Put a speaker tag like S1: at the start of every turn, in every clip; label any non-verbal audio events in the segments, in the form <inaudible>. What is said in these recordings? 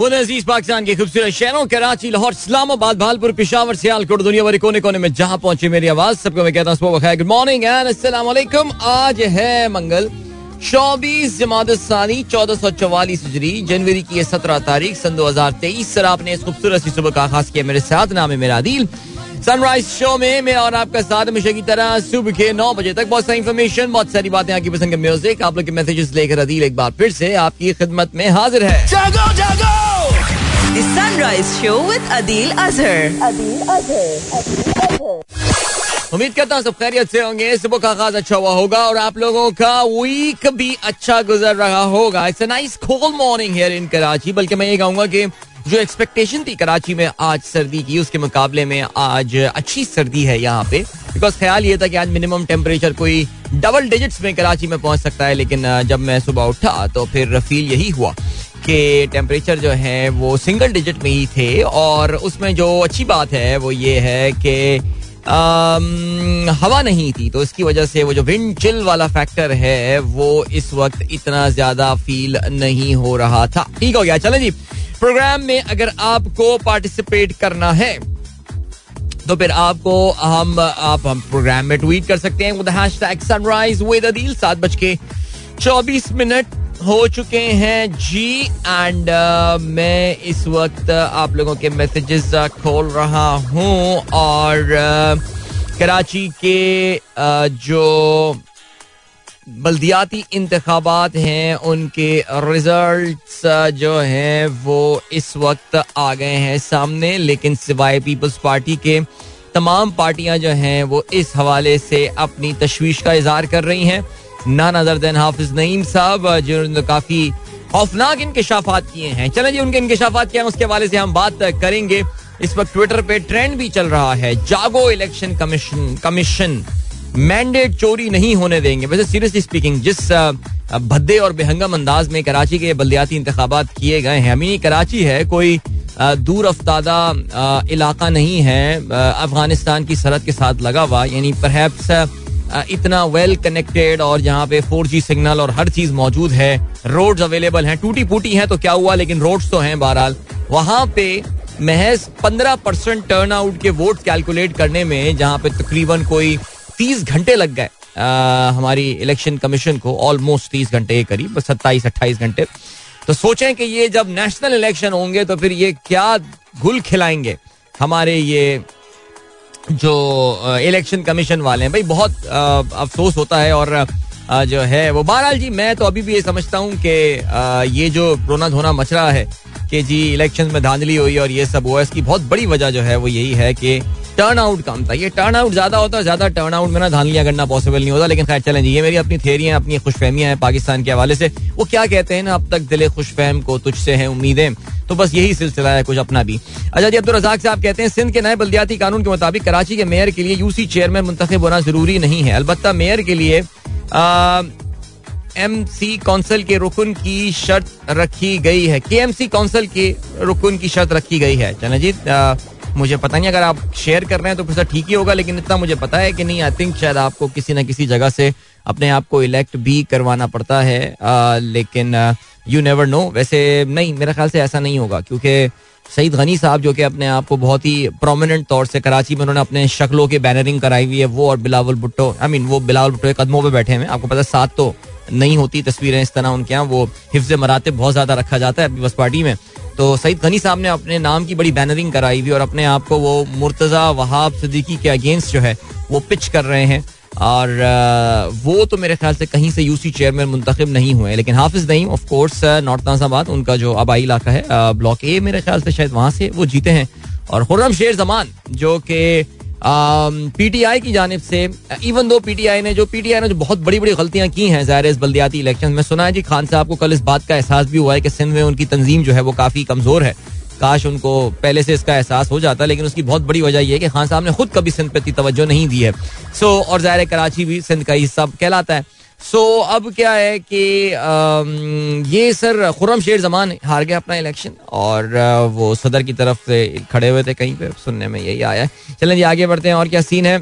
S1: वो अज़ीज़ पाकिस्तान के खूबसूरत शहरों, कराची, लाहौर, इस्लामाबाद, भालपुर, पिशावर, सियालकोट दुनिया भर कोने कोने में जहाँ पहुँचे मेरी आवाज़, सबको मैं कहता हूँ गुड मॉर्निंग एंड अस्सलाम आज है मंगल चौबीस जमात सानी, चौदह सौ चौवालीस हिजरी, जनवरी की सत्रह तारीख, सन दो हज़ार तेईस, सर आपने इस खूबसूरत सी सुबह का आगाज़ किया मेरे साथ, नाम है मेरा दिल सनराइज शो में मैं और आपका साथ हमेशा की तरह सुबह के नौ बजे तक बहुत सारी इन्फॉर्मेशन बहुत सारी बातें, आपकी पसंद के म्यूज़िक आप लोग के मैसेजेस लेकर अदील एक बार फिर से आपकी खिदमत में हाजिर है।
S2: जागो जागो!
S3: The Sunrise Show with Adil Azhar.
S1: उम्मीद करता हूँ सब खैरियत से होंगे। सुबह का आगाज़ अच्छा हुआ होगा और आप लोगों का वीक भी अच्छा गुजर रहा होगा। It's nice cold morning here in Karachi बल्कि मैं ये कहूँगा कि जो एक्सपेक्टेशन थी कराची में आज सर्दी की उसके मुकाबले में आज अच्छी सर्दी है यहाँ पे। बिकॉज़ ख्याल ये था कि आज मिनिमम टेम्परेचर कोई डबल डिजिट्स में कराची में पहुँच सकता है, लेकिन जब मैं सुबह उठा तो फिर फील यही हुआ कि टेम्परेचर जो है वो सिंगल डिजिट में ही थे और उसमें जो अच्छी बात है वो ये है कि हवा नहीं थी। तो इसकी वजह से वो जो विंड चिल वाला फैक्टर है वो इस वक्त इतना ज़्यादा फील नहीं हो रहा था। ठीक हो गया। चले जी प्रोग्राम में अगर आपको पार्टिसिपेट करना है तो फिर आपको हम आप हम प्रोग्राम में ट्वीट कर सकते हैं hashtag sunrise with Adeel सात बज के चौबीस मिनट हो चुके हैं जी एंड uh, मैं इस वक्त आप लोगों के मैसेजेस खोल रहा हूँ और uh, कराची के uh, जो बल्दियाती इंतबात हैं, उनके रिजल्ट्स जो हैं, वो इस वक्त आ गए हैं सामने, लेकिन सिवाय पीपल्स पार्टी के, तमाम पार्टियाँ जो हैं, वो इस हवाले से अपनी तशवीश का इजहार कर रही हैं। None other than Hafiz Naeem साहब जिन्होंने काफ़ी खौफनाक इंकशाफात किए हैं। चलें जी, उनके इंकशाफात क्या हैं, उसके हवाले से हम बात करेंगे। इस वक्त ट्विटर पे ट्रेंड भी चल रहा है। जागो इलेक्शन कमीशन कमीशन। मैंडेट चोरी नहीं होने देंगे। वैसे सीरियसली स्पीकिंग जिस भद्दे और बेहंगम अंदाज में कराची के बल्दियाती इंतखाबात किए गए हैं अमीनी कराची है, कोई दूर अफ्तादा इलाका नहीं है अफ़गानिस्तान की सरहद के साथ लगा हुआ, यानी परहैप्स इतना वेल कनेक्टेड और जहाँ पे फोर जी सिग्नल और हर चीज़ मौजूद है रोड्स अवेलेबल हैं टूटी फूटी हैं तो क्या हुआ, लेकिन रोड्स तो हैं बहरहाल। वहाँ पे महज पंद्रह परसेंट टर्न आउट के वोट कैलकुलेट करने में, जहाँ पे तकरीबन कोई तीस घंटे लग गए हमारी इलेक्शन कमीशन को ऑलमोस्ट तीस घंटे के करीब सत्ताईस, अट्ठाईस घंटे। तो सोचें कि ये जब नेशनल इलेक्शन होंगे तो फिर ये क्या गुल खिलाएँगे? हमारे ये जो इलेक्शन कमीशन वाले हैं, भाई बहुत अफसोस होता है और जो है वो। बहरहाल जी, मैं तो अभी भी ये समझता हूँ कि ये जो रोना धोना मच रहा है कि जी इलेक्शन में धांधली हुई और ये सब हुआ इसकी बहुत बड़ी वजह जो है वो यही है कि टर्न आउट कम था। ये टर्न आउट ज़्यादा होता है ज़्यादा टर्न आउट में ना धांधलियाँ करना पॉसिबल नहीं होता, लेकिन खैर चलें ये मेरी अपनी थेरी है, अपनी खुशफहमियाँ हैं पाकिस्तान के हवाले से। वो क्या कहते हैं ना, अब तक दिले खुशफहम को तुझसे हैं उम्मीदें। तो बस यही सिलसिला है कुछ अपना भी। अच्छा जी अब्दुल रजाक साहब कहते हैं, सिंध के नए बल्दियाती कानून के मुताबिक कराची के मेयर के लिए यूसी चेयरमैन मुंतब होना ज़रूरी नहीं है। अलबत्ता मेयर के लिए एम सी कौंसल के रुकन की शर्त रखी गई है। के एम सी कौंसल के रुकन की शर्त रखी गई है। चना जी आ, मुझे पता नहीं अगर आप शेयर कर रहे हैं तो फिर तो ठीक ही होगा लेकिन इतना मुझे पता है कि नहीं आई थिंक शायद आपको किसी ना किसी जगह से अपने आप को इलेक्ट भी करवाना पड़ता है अ, लेकिन यू नेवर नो वैसे नहीं मेरे ख्याल से ऐसा नहीं होगा क्योंकि सईद गनी साहब जो कि अपने आप को बहुत ही प्रोमिनेंट तौर से कराची में उन्होंने अपने शक्लों की बैनरिंग कराई हुई है वो और बिलावल भुट्टो आई मीन वो बिलावल भुट्टो के कदमों पर बैठे हैं। आपको पता है साथ तो नहीं होती तस्वीरें इस तरह उनके यहाँ वो हिफ्ज मराते बहुत ज़्यादा रखा जाता है पीपल्स पार्टी में। तो सईद गनी साहब ने अपने नाम की बड़ी बैनरिंग कराई हुई और अपने आप को वो मुर्तजा वहाब सिद्दीकी के अगेंस्ट जो है वो पिच कर रहे हैं। और वो तो मेरे ख्याल से कहीं से यूसी चेयरमैन मुंतखब नहीं हुए लेकिन Hafiz Naeem of course north Nazimabad, उनका जो आबाई इलाका है ब्लॉक ए, मेरे ख्याल से शायद वहाँ से वो जीते हैं। और खुर्रम शेर जमान, जो कि पीटीआई की जानब से इवन दो पीटीआई ने जो पीटीआई ने जो बहुत बड़ी बड़ी गलतियाँ की हैं ज़ाहिर इस बल्दियाती इलेक्शन में, सुना है जी खान साहब को कल इस बात का एहसास भी हुआ है कि सिंध में उनकी तंजीम जो है वो काफ़ी कमज़ोर है। काश उनको पहले से इसका एहसास हो जाता लेकिन उसकी बहुत बड़ी वजह यह है कि खान साहब ने खुद कभी सिंध पे इतनी तवज्जो नहीं दी है। सो so, और ज़ाहिर कराची भी सिंध का हिस्सा कहलाता है। सो so, अब क्या है कि अम, ये सर खुरम शेर जमान हार गया अपना इलेक्शन और अ, वो सदर की तरफ़ से खड़े हुए थे कहीं पे सुनने में यही आया चलें जी आगे बढ़ते हैं और क्या सीन है?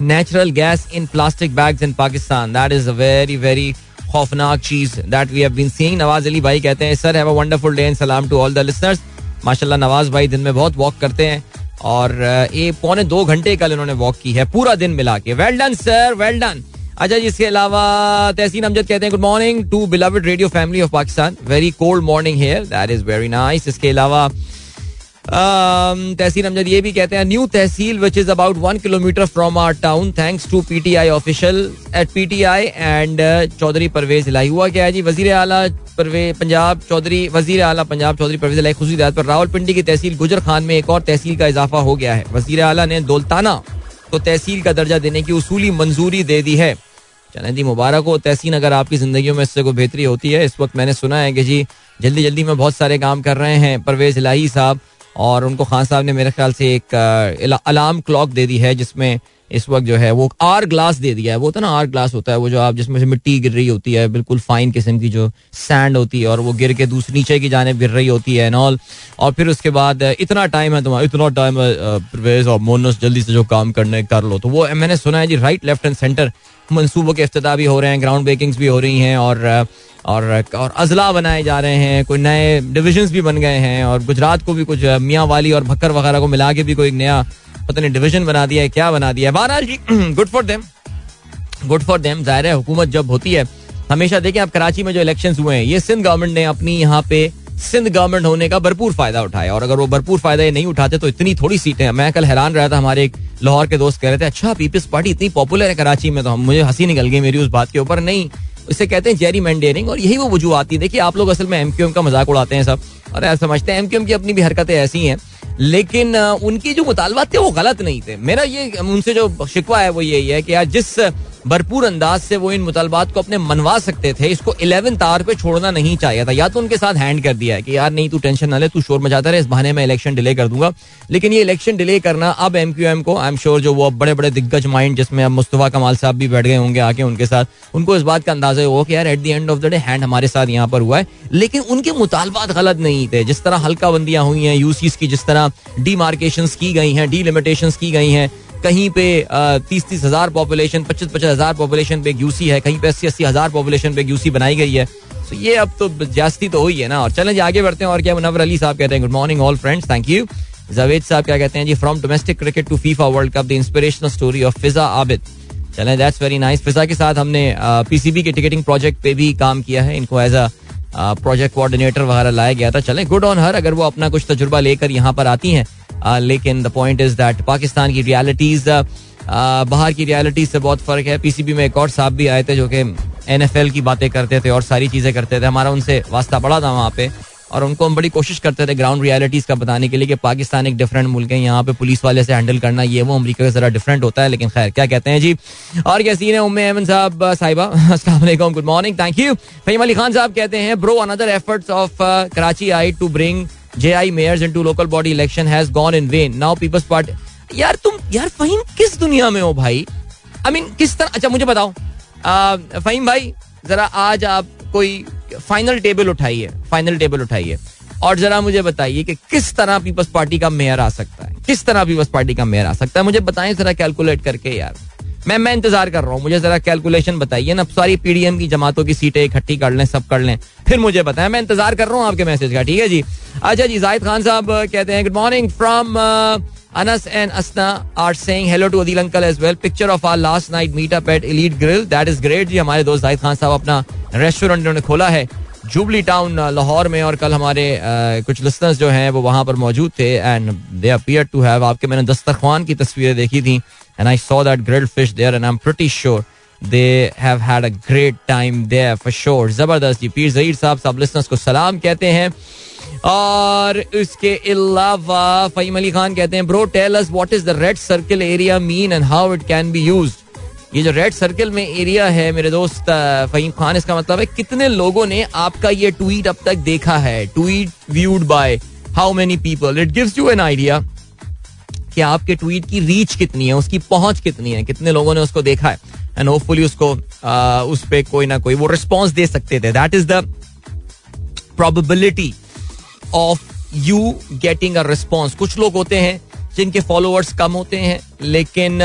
S1: Natural gas in plastic bags in Pakistan that is a very very खौफनाक चीज़ that we have been seeing Nawaz Ali भाई कहते हैं sir have a wonderful day and सलाम टू ऑल द लिसनर्स माशाल्लाह, नवाज़ भाई दिन में बहुत वॉक करते हैं और ये पौने दो घंटे कल इन्होंने वॉक की है, पूरा दिन मिला के। Well done sir well done अच्छा जी इसके अलावा तहसीन अमजद कहते हैं good morning to beloved radio family of Pakistan very cold morning here that is very nice इसके अलावा तहसील अमजद ये भी कहते हैं new tehsil which is about one kilometre from our town thanks to P T I official at P T I and Chaudhry Pervez लाई हुआ क्या है जी? वज़ीर आला पंजाब चौधरी, वज़ीर आला पंजाब चौधरी परवेज लाई खुशी पर रावलपिंडी की तहसील गुजर खान में एक और तहसील का इजाफा हो गया है। वज़ीर आला ने दौलताना को तहसील का दर्जा देने की उसूली मंजूरी दे दी है। चले जी, मुबारक हो। तहसीन अगर आपकी ज़िंदगी में इससे कोई बेहतरी होती है, इस वक्त मैंने सुना है कि जी जल्दी जल्दी में बहुत सारे काम कर रहे हैं। परवेज लाही साहब और उनको खान साहब ने मेरे ख्याल से एक अलार्म क्लॉक दे दी है, जिसमें इस वक्त जो है वो आर ग्लास दे दिया है। वो तो ना, आर ग्लास होता है वो जो आप जिसमें से मिट्टी गिर रही होती है, बिल्कुल फाइन किस्म की जो सैंड होती है और वो गिर के दूसरी नीचे की जाने गिर रही होती है नॉल और फिर उसके बाद इतना टाइम है तुम्हारा, इतना टाइम है प्रवेश और मोनस जल्दी से जो काम करने कर लो। तो वो मैंने सुना है जी राइट लेफ़्ट एंड सेंटर मनसूबों के अफ्ताह भी हो रहे हैं ग्राउंड ब्रेकिंग्स भी हो रही हैं और और और अजला बनाए जा रहे हैं, कोई नए डिविजन्स भी बन गए हैं और गुजरात को भी कुछ मियाँ वाली और भक्कर वगैरह को मिला के भी कोई नया पता नहीं डिवीज़न बना दिया है, क्या बना दिया है। बहरहाल जी good for them good for them ज़ाहिर है, हुकूमत जब होती है, हमेशा देखें आप कराची में जो इलेक्शन हुए हैं, ये सिंध गवर्नमेंट ने अपनी यहाँ पे सिंध गवर्नमेंट होने का भरपूर फ़ायदा उठाया। और अगर वो भरपूर फ़ायदा ये नहीं उठाते तो इतनी थोड़ी सीटें हैं। मैं कल हैरान रहा था, हमारे एक लाहौर के दोस्त कह रहे थे अच्छा पीपल्स पार्टी इतनी पॉपुलर है कराची में तो हम, मुझे हँसी निकल गई मेरी उस बात के ऊपर। नहीं, इसे कहते हैं जेरी मैंडेरिंग और यही वो वजूहत आती है देखिए, आप लोग असल में एम का मज़ाक उड़ाते हैं सब। और ऐसा समझते हैं एम की अपनी भी हरकतें ऐसी हैं लेकिन उनकी जो मुतालबात थे, वो गलत नहीं थे। मेरा ये, उनसे जो शिकवा है, वो यही है कि यार जिस भरपूर अंदाज से वो इन मुतालबात को अपने मनवा सकते थे। इसको इलेवन तार पे छोड़ना नहीं चाहिए था। या तो उनके साथ हैंड कर दिया है कि यार नहीं, तू टेंशन ना ले, तू शोर मचाता रहे, इस बहाने में इलेक्शन डिले कर दूँगा। लेकिन ये इलेक्शन डिले करना अब एम क्यू एम को आई एम श्योर जो वो अब बड़े बड़े दिग्गज माइंड जिसमें अब मुस्तफ़ा कमाल साहब भी बैठ गए होंगे आके उनके साथ, उनको इस बात का अंदाज़ा हो कि यार at the end of the day hand हमारे साथ यहाँ पर हुआ है। लेकिन उनके मुतालबात गलत नहीं थे। जिस तरह हल्का बंदियाँ हुई हैं यूसीस की जिस तरह डीमार्केशन की गई हैं डीलिमिटेशन की गई हैं कहीं पे तीस तीस हज़ार पॉपुलेशन पच्चीस पचास हज़ार पॉपुलेशन पे यूसी है, कहीं पे अस्सी अस्सी हज़ार पॉपुलेशन पे यूसी बनाई गई है। तो ये अब तो जास्ती तो हुई है ना। और चलें आगे बढ़ते हैं। और क्या मुनवर अली साहब कहते हैं good morning all friends thank you Javed साहब क्या कहते हैं, जी from domestic cricket to FIFA World Cup the inspirational story of Fiza Abid चलें दैट्स वेरी नाइस फिजा के साथ हमने पीसीबी के टिकटिंग प्रोजेक्ट पे भी काम किया है। इनको एज अ प्रोजेक्ट कोऑर्डिनेटर वगैरह लाया गया था। चलें गुड ऑन हर अगर वो अपना कुछ तजुर्बा लेकर यहाँ पर आती हैं लेकिन the point is that Pakistan की रियलिटीज बाहर की रियलिटीज से बहुत फ़र्क है। पीसीबी में एक और साहब भी आए थे जो कि एनएफएल की बातें करते थे और सारी चीज़ें करते थे। हमारा उनसे वास्ता पड़ा था वहाँ पे और उनको हम बड़ी कोशिश करते थे ग्राउंड रियलिटीज का बताने के लिए कि पाकिस्तान एक डिफरेंट मुल्क है। यहाँ पे पुलिस वाले से हैंडल करना ये वो अमरीका का जरा डिफरेंट होता है, लेकिन खैर, क्या कहते हैं जी? और क्या सीन है उम्मे अहमद साहब साहिबा? <laughs> अस्सलाम good morning thank you Faheem Ali Khan साहब कहते हैं bro another efforts of Karachi I to bring JI mayors into local body election has gone in vain. Now People's Party. यार तुम, यार फहीम किस दुनिया में हो भाई? आई मीन किस तरह अच्छा मुझे बताओ। फहीम भाई, जरा आज आप कोई फाइनल टेबल उठाइए फाइनल टेबल उठाइए। और जरा मुझे बताइए कि किस तरह पीपल्स पार्टी का मेयर आ सकता है। किस तरह पीपल्स पार्टी का मेयर आ सकता है? मुझे बताएँ जरा कैलकुलेट करके यार। मैं मैं इंतज़ार कर रहा हूँ। मुझे जरा कैलकुलेशन बताइए ना। सारी पीडीएम की जमातों की सीटें इकट्ठी कर लें, सब कर लें। फिर मुझे बताएँ। मैं इंतज़ार कर रहा हूँ आपके मैसेज का, ठीक है जी? अच्छा जी जाहिद खान साहब कहते हैं good morning from Anas and Asna are saying hello to Adil uncle as well. Picture of our last night meetup at Elite Grill. That is great जी। हमारे दोस्त जाहिद खान साहब अपना रेस्टोरेंट उन्होंने खोला है। जुबली टाउन लाहौर में और कल हमारे कुछ लिसनर्स जो हैं, वो वहाँ पर मौजूद थे। And they appear to have आपके मैंने दस्तरखान की तस्वीरें देखी थी। And I saw that grilled fish there, and I'm pretty sure they have had a great time there for sure. ज़बरदस्त जी पीर जहीर साहब सब लिसनर्स को सलाम कहते हैं और इसके अलावा फहीम अली खान कहते हैं bro tell us what is the red circle area mean and how it can be used ये जो रेड सर्कल में एरिया है मेरे दोस्त फहीम खान इसका मतलब है कितने लोगों ने आपका ये ट्वीट अब तक देखा है tweet viewed by how many people it gives you an idea कि आपके ट्वीट की रीच कितनी है, उसकी पहुँच कितनी है, कितने लोगों ने उसको देखा है। एंड होपफुली उसको उस पर कोई ना कोई वो रिस्पॉन्स दे सकते थे। That is the probability of you getting a response कुछ लोग होते हैं जिनके फॉलोअर्स कम होते हैं, लेकिन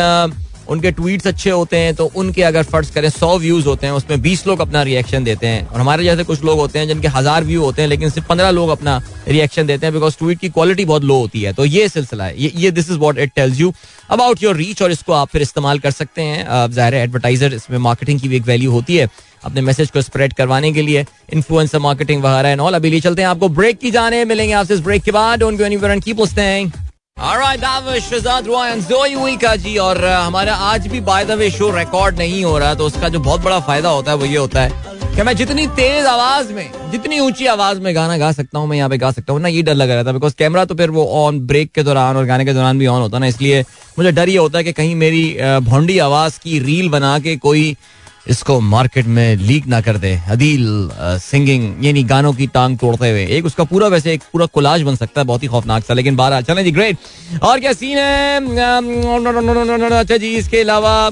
S1: उनके ट्वीट्स अच्छे होते हैं तो उनके अगर फ़र्ज़ करें सौ व्यूज़ होते हैं उसमें बीस लोग अपना रिएक्शन देते हैं। और हमारे जैसे कुछ लोग होते हैं जिनके हज़ार व्यू होते हैं लेकिन सिर्फ़ पंद्रह लोग अपना रिएक्शन देते हैं बिकॉज़ ट्वीट की क्वालिटी बहुत लो होती है। तो ये सिलसिला है। ये, ये this is what it tells you about your reach और इसको आप फिर इस्तेमाल कर सकते हैं। ज़ाहिर है एडवर्टाइजर इसमें मार्केटिंग की भी एक वैल्यू होती है अपने मैसेज को स्प्रेड करवाने के लिए इन्फ्लुएंसर मार्केटिंग वगैरह एंड ऑल अभी ले चलते हैं आपको ब्रेक की जाने। मिलेंगे आपसे इस ब्रेक के बाद। Don't go anywhere and keep listening और uh, हमारा आज भी by the way show record नहीं हो रहा तो उसका जो बहुत बड़ा फ़ायदा होता है वो ये होता है कि मैं जितनी तेज आवाज़ में जितनी ऊँची आवाज़ में गाना गा सकता हूँ मैं यहाँ पे गा सकता हूँ। ना ये डर लग रहा था बिकॉज़ कैमरा तो फिर वो ऑन ब्रेक के दौरान और गाने के दौरान भी ऑन होता ना इसलिए मुझे डर ये होता है कि कहीं मेरी uh, भोंडी आवाज़ की रील बना के कोई इसको मार्केट में लीक ना कर दे। अदील सिंगिंग, यानी गानों की टांग तोड़ते हुए। एक उसका पूरा वैसे एक पूरा कोलाज बन सकता है, बहुत ही खौफनाक सा। लेकिन बारह चले जी ग्रेट और क्या सीन है? अच्छा जी, इसके अलावा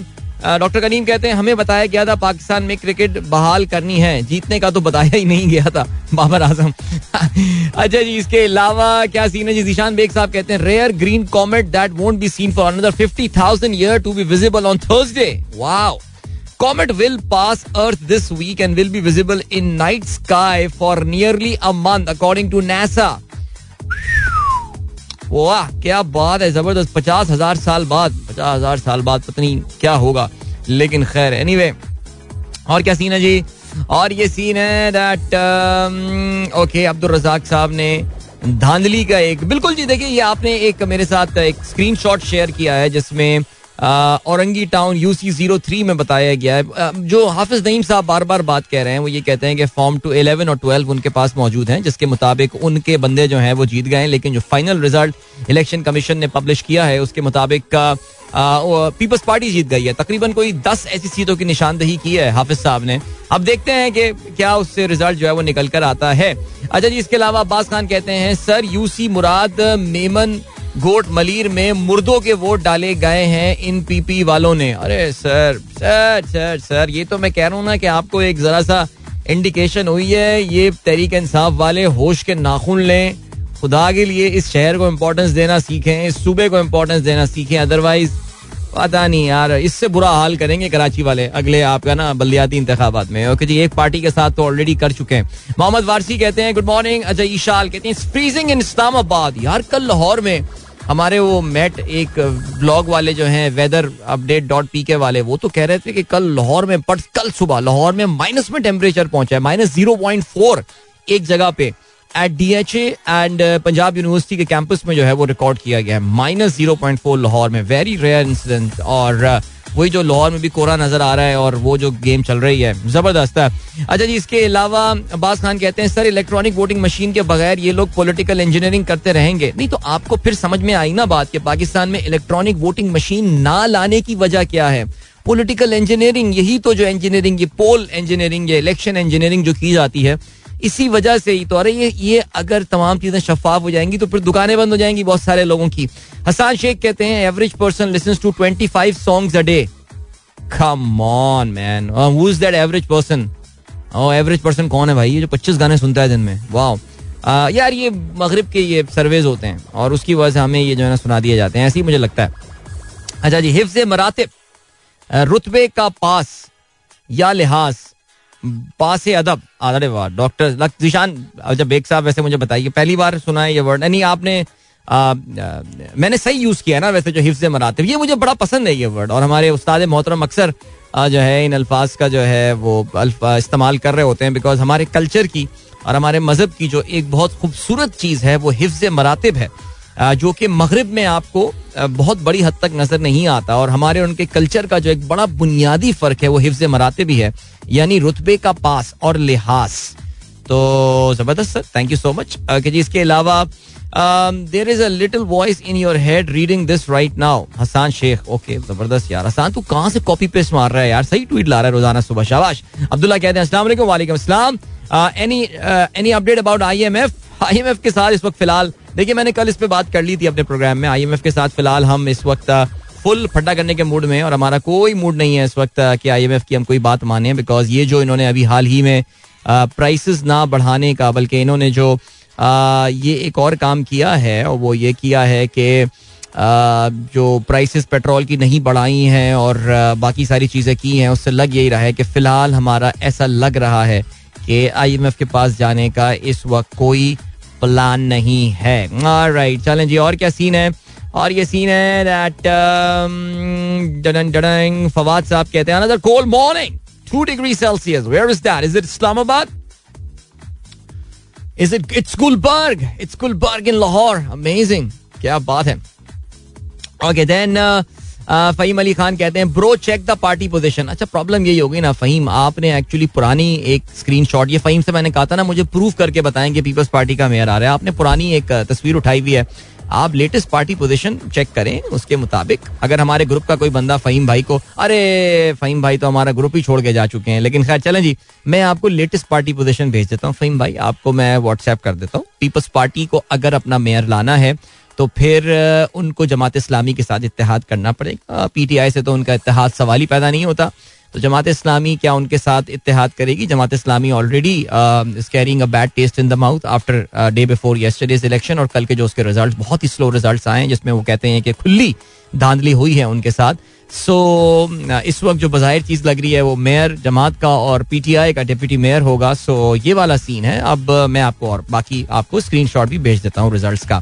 S1: डॉक्टर करीम कहते हैं, हमें बताया गया था पाकिस्तान में क्रिकेट बहाल करनी है। जीतने का तो बताया ही नहीं गया था, बाबर आज़म। <laughs> अच्छा जी, इसके अलावा क्या सीन है? जी, जीशान बेग साहब कहते हैं rare green comet that won't be seen for another fifty thousand year to be visible on Thursday wow Comet will pass Earth this week and will be visible in night sky for nearly a month, according to NASA. वाह क्या बात है ज़बरदस्त। पचास हज़ार साल बाद पचास हज़ार साल बाद पता नहीं क्या होगा। लेकिन खैर एनीवे anyway, और क्या सीन है जी? और ये सीन है दैट ओके अब्दुल रजाक साहब ने धांधली का एक बिल्कुल जी देखिए ये आपने एक मेरे साथ एक स्क्रीनशॉट शेयर किया है जिसमें Orangi town U C zero three में बताया गया है। जो हाफिज नईम साहब बार बार बात कह रहे हैं, वो ये कहते हैं कि फॉर्म टू इलेवन और ट्वेल्व उनके पास मौजूद हैं, जिसके मुताबिक उनके बंदे जो हैं, वो जीत गए हैं, लेकिन जो फाइनल रिज़ल्ट इलेक्शन कमीशन ने पब्लिश किया है, उसके मुताबिक पीपल्स पार्टी जीत गई है। तकरीबन कोई दस ऐसी सीटों की निशानदही की है हाफिज साहब ने। अब देखते हैं कि क्या उससे रिज़ल्ट जो है वो निकल कर आता है। अच्छा जी, इसके अलावा अब्बास खान कहते हैं, सर यूसी मुराद, मेमन गोट मलिर में मुर्दों के वोट डाले गए हैं इन पीपी वालों ने। अरे, सर सर सर सर, ये तो मैं कह रहा हूँ ना कि आपको एक जरा सा इंडिकेशन हुई है, ये तहरीक इंसाफ वाले होश के नाखून लें। खुदा के लिए इस शहर को इम्पोर्टेंस देना सीखें, इस सूबे को इम्पोर्टेंस देना सीखें अदरवाइज़ पता नहीं यार, इससे बुरा हाल करेंगे कराची वाले। अगले आपका ना बल्दियाती इंतबात में। ओके जी, एक पार्टी के साथ तो ऑलरेडी कर चुके हैं। मोहम्मद वारसी कहते हैं गुड मॉर्निंग अच्छा ईशाल कहते हैं फ्रीजिंग इन इस्लामाबाद यार, कल लाहौर में हमारे वो मेट एक ब्लॉग वाले जो हैं वेदर अपडेट डॉट पी के वाले वो तो कह रहे थे कि कल लाहौर में बट कल सुबह लाहौर में माइनस में टेम्परेचर पहुँचा है माइनस ज़ीरो पॉइंट फोर एक जगह पे at D H and Punjab university के कैंपस में जो है वो रिकॉर्ड किया गया है minus zero point four Lahore में। वेरी रेयर इंसिडेंट और uh, वही जो लाहौर में भी कोरा नज़र आ रहा है और वो जो गेम चल रही है, ज़बरदस्त है। अच्छा जी, इसके अलावा अब्बास खान कहते हैं, सर इलेक्ट्रॉनिक वोटिंग मशीन के बगैर ये लोग पॉलिटिकल इंजीनियरिंग करते रहेंगे। नहीं तो आपको फिर समझ में आई ना बात कि पाकिस्तान में इलेक्ट्रॉनिक वोटिंग मशीन ना लाने की वजह क्या है? पॉलिटिकल इंजीनियरिंग यही तो जो इंजीनियरिंग ये पोल इंजीनियरिंग या इलेक्शन इंजीनियरिंग जो की जाती है इसी वजह से ही तो अरे ये ये अगर तमाम चीज़ें शफाफ हो जाएँगी तो फिर दुकानें बंद हो जाएँगी बहुत सारे लोगों की। हसान शेख कहते हैं average person listen to twenty five songs a day come on man who is that average person average person कौन है भाई? ये जो पच्चीस गाने सुनता है दिन में। वाह यार, ये मगरब के ये सर्वेज होते हैं, और उसकी वजह से हमें ये जो है ना सुना दिए जाते हैं। ऐसे ही मुझे लगता है। अच्छा जी हिफ्ज मरातिब रुतबे का पास या लिहाज पास अदब अरे वाह डॉक्टर जिशान जब बेग साहब वैसे मुझे बताइए पहली बार सुना है ये वर्ड नहीं आपने आ, आ, मैंने सही यूज़ किया ना वैसे जो हिफ्ज मरातब ये मुझे बड़ा पसंद है ये वर्ड और हमारे उस्ताद मोहतरम अक्सर जो है इन अल्फाज का जो है वो इस्तेमाल कर रहे होते हैं बिकॉज़ हमारे कल्चर की और हमारे मज़हब की जो एक बहुत खूबसूरत चीज़ है वो हिफ्ज मरातब है। जो कि मगरब में आपको बहुत बड़ी हद तक नज़र नहीं आता और हमारे उनके कल्चर का जो एक बड़ा बुनियादी फ़र्क है, वो हिफ्ज मराते भी है, यानी रुतबे का पास और लिहाज। तो ज़बरदस्त, sir thank you so much जी, इसके अलावा there is a little voice in your head reading this right now Hasan Sheikh okay ज़बरदस्त यार। हसान, तू कहाँ से कॉपी पेस्ट मार रहा है यार? सही ट्वीट ला रहा है रोज़ाना सुबह, शाबाश। अब्दुल्ला कहते हैं, अस्सलाम वालेकुम any any update about I M F I M F के साथ इस वक्त फ़िलहाल, देखिए, मैंने कल इस पर बात कर ली थी अपने प्रोग्राम में। आईएमएफ के साथ फ़िलहाल हम इस वक्त फुल फटा करने के मूड में और हमारा कोई मूड नहीं है इस वक्त कि आईएमएफ की हम कोई बात माने बिकॉज़ ये जो इन्होंने अभी हाल ही में प्राइसेस ना बढ़ाने का, बल्कि इन्होंने जो ये एक और काम किया है, और वो ये किया है कि जो प्राइसेस पेट्रोल की नहीं बढ़ाई हैं और बाकी सारी चीज़ें की हैं, उससे लग यही रहा है कि फ़िलहाल हमारा ऐसा लग रहा है कि आईएमएफ के पास जाने का इस वक्त कोई प्लान नहीं है। राइट चलें जी और क्या सीन है? और ये सीन है दैट um, फवाद साहब कहते हैं another cold morning two degree Celsius where is that is it Islamabad is it it's Gulberg it's Gulberg in Lahore amazing क्या बात है? ओके देन फहीम अली खान कहते हैं bro check the party position अच्छा प्रॉब्लम यही होगी ना, फहीम, आपने एक्चुअली पुरानी एक स्क्रीनशॉट ये फहीम से मैंने कहा था ना, मुझे प्रूफ करके बताएँ कि पीपल्स पार्टी का मेयर आ रहा है। आपने पुरानी एक तस्वीर उठाई हुई है। आप लेटेस्ट पार्टी पोजीशन चेक करें, उसके मुताबिक, अगर हमारे ग्रुप का कोई बंदा फहीम भाई को, अरे, फहीम भाई तो हमारा ग्रुप ही छोड़ के जा चुके हैं, लेकिन खैर, चलें जी, मैं आपको लेटेस्ट पार्टी पोजीशन भेज देता हूँ, फहीम भाई, आपको मैं व्हाट्सएप कर देता हूँ। पीपल्स पार्टी को अगर अपना मेयर लाना है तो फिर उनको जमात इस्लामी के साथ इतिहाद करना पड़ेगा। पीटीआई से तो उनका इतिहाद सवाल ही पैदा नहीं होता। तो जमात इस्लामी क्या उनके साथ इतिहाद करेगी? Jamaat Islami already carrying a bad taste in the mouth after day before yesterday's election और कल के जो उसके रिज़ल्ट बहुत ही स्लो रिज़ल्ट आए हैं जिसमें वो कहते हैं कि खुली धांधली हुई है उनके साथ। सो so, इस वक्त जो बाहिर चीज़ लग रही है वो मेयर जमात का और पीटीआई का डिप्टी मेयर होगा। सो so, ये वाला सीन है। अब मैं आपको और बाकी आपको स्क्रीनशॉट भी भेज देता हूँ रिजल्ट्स का।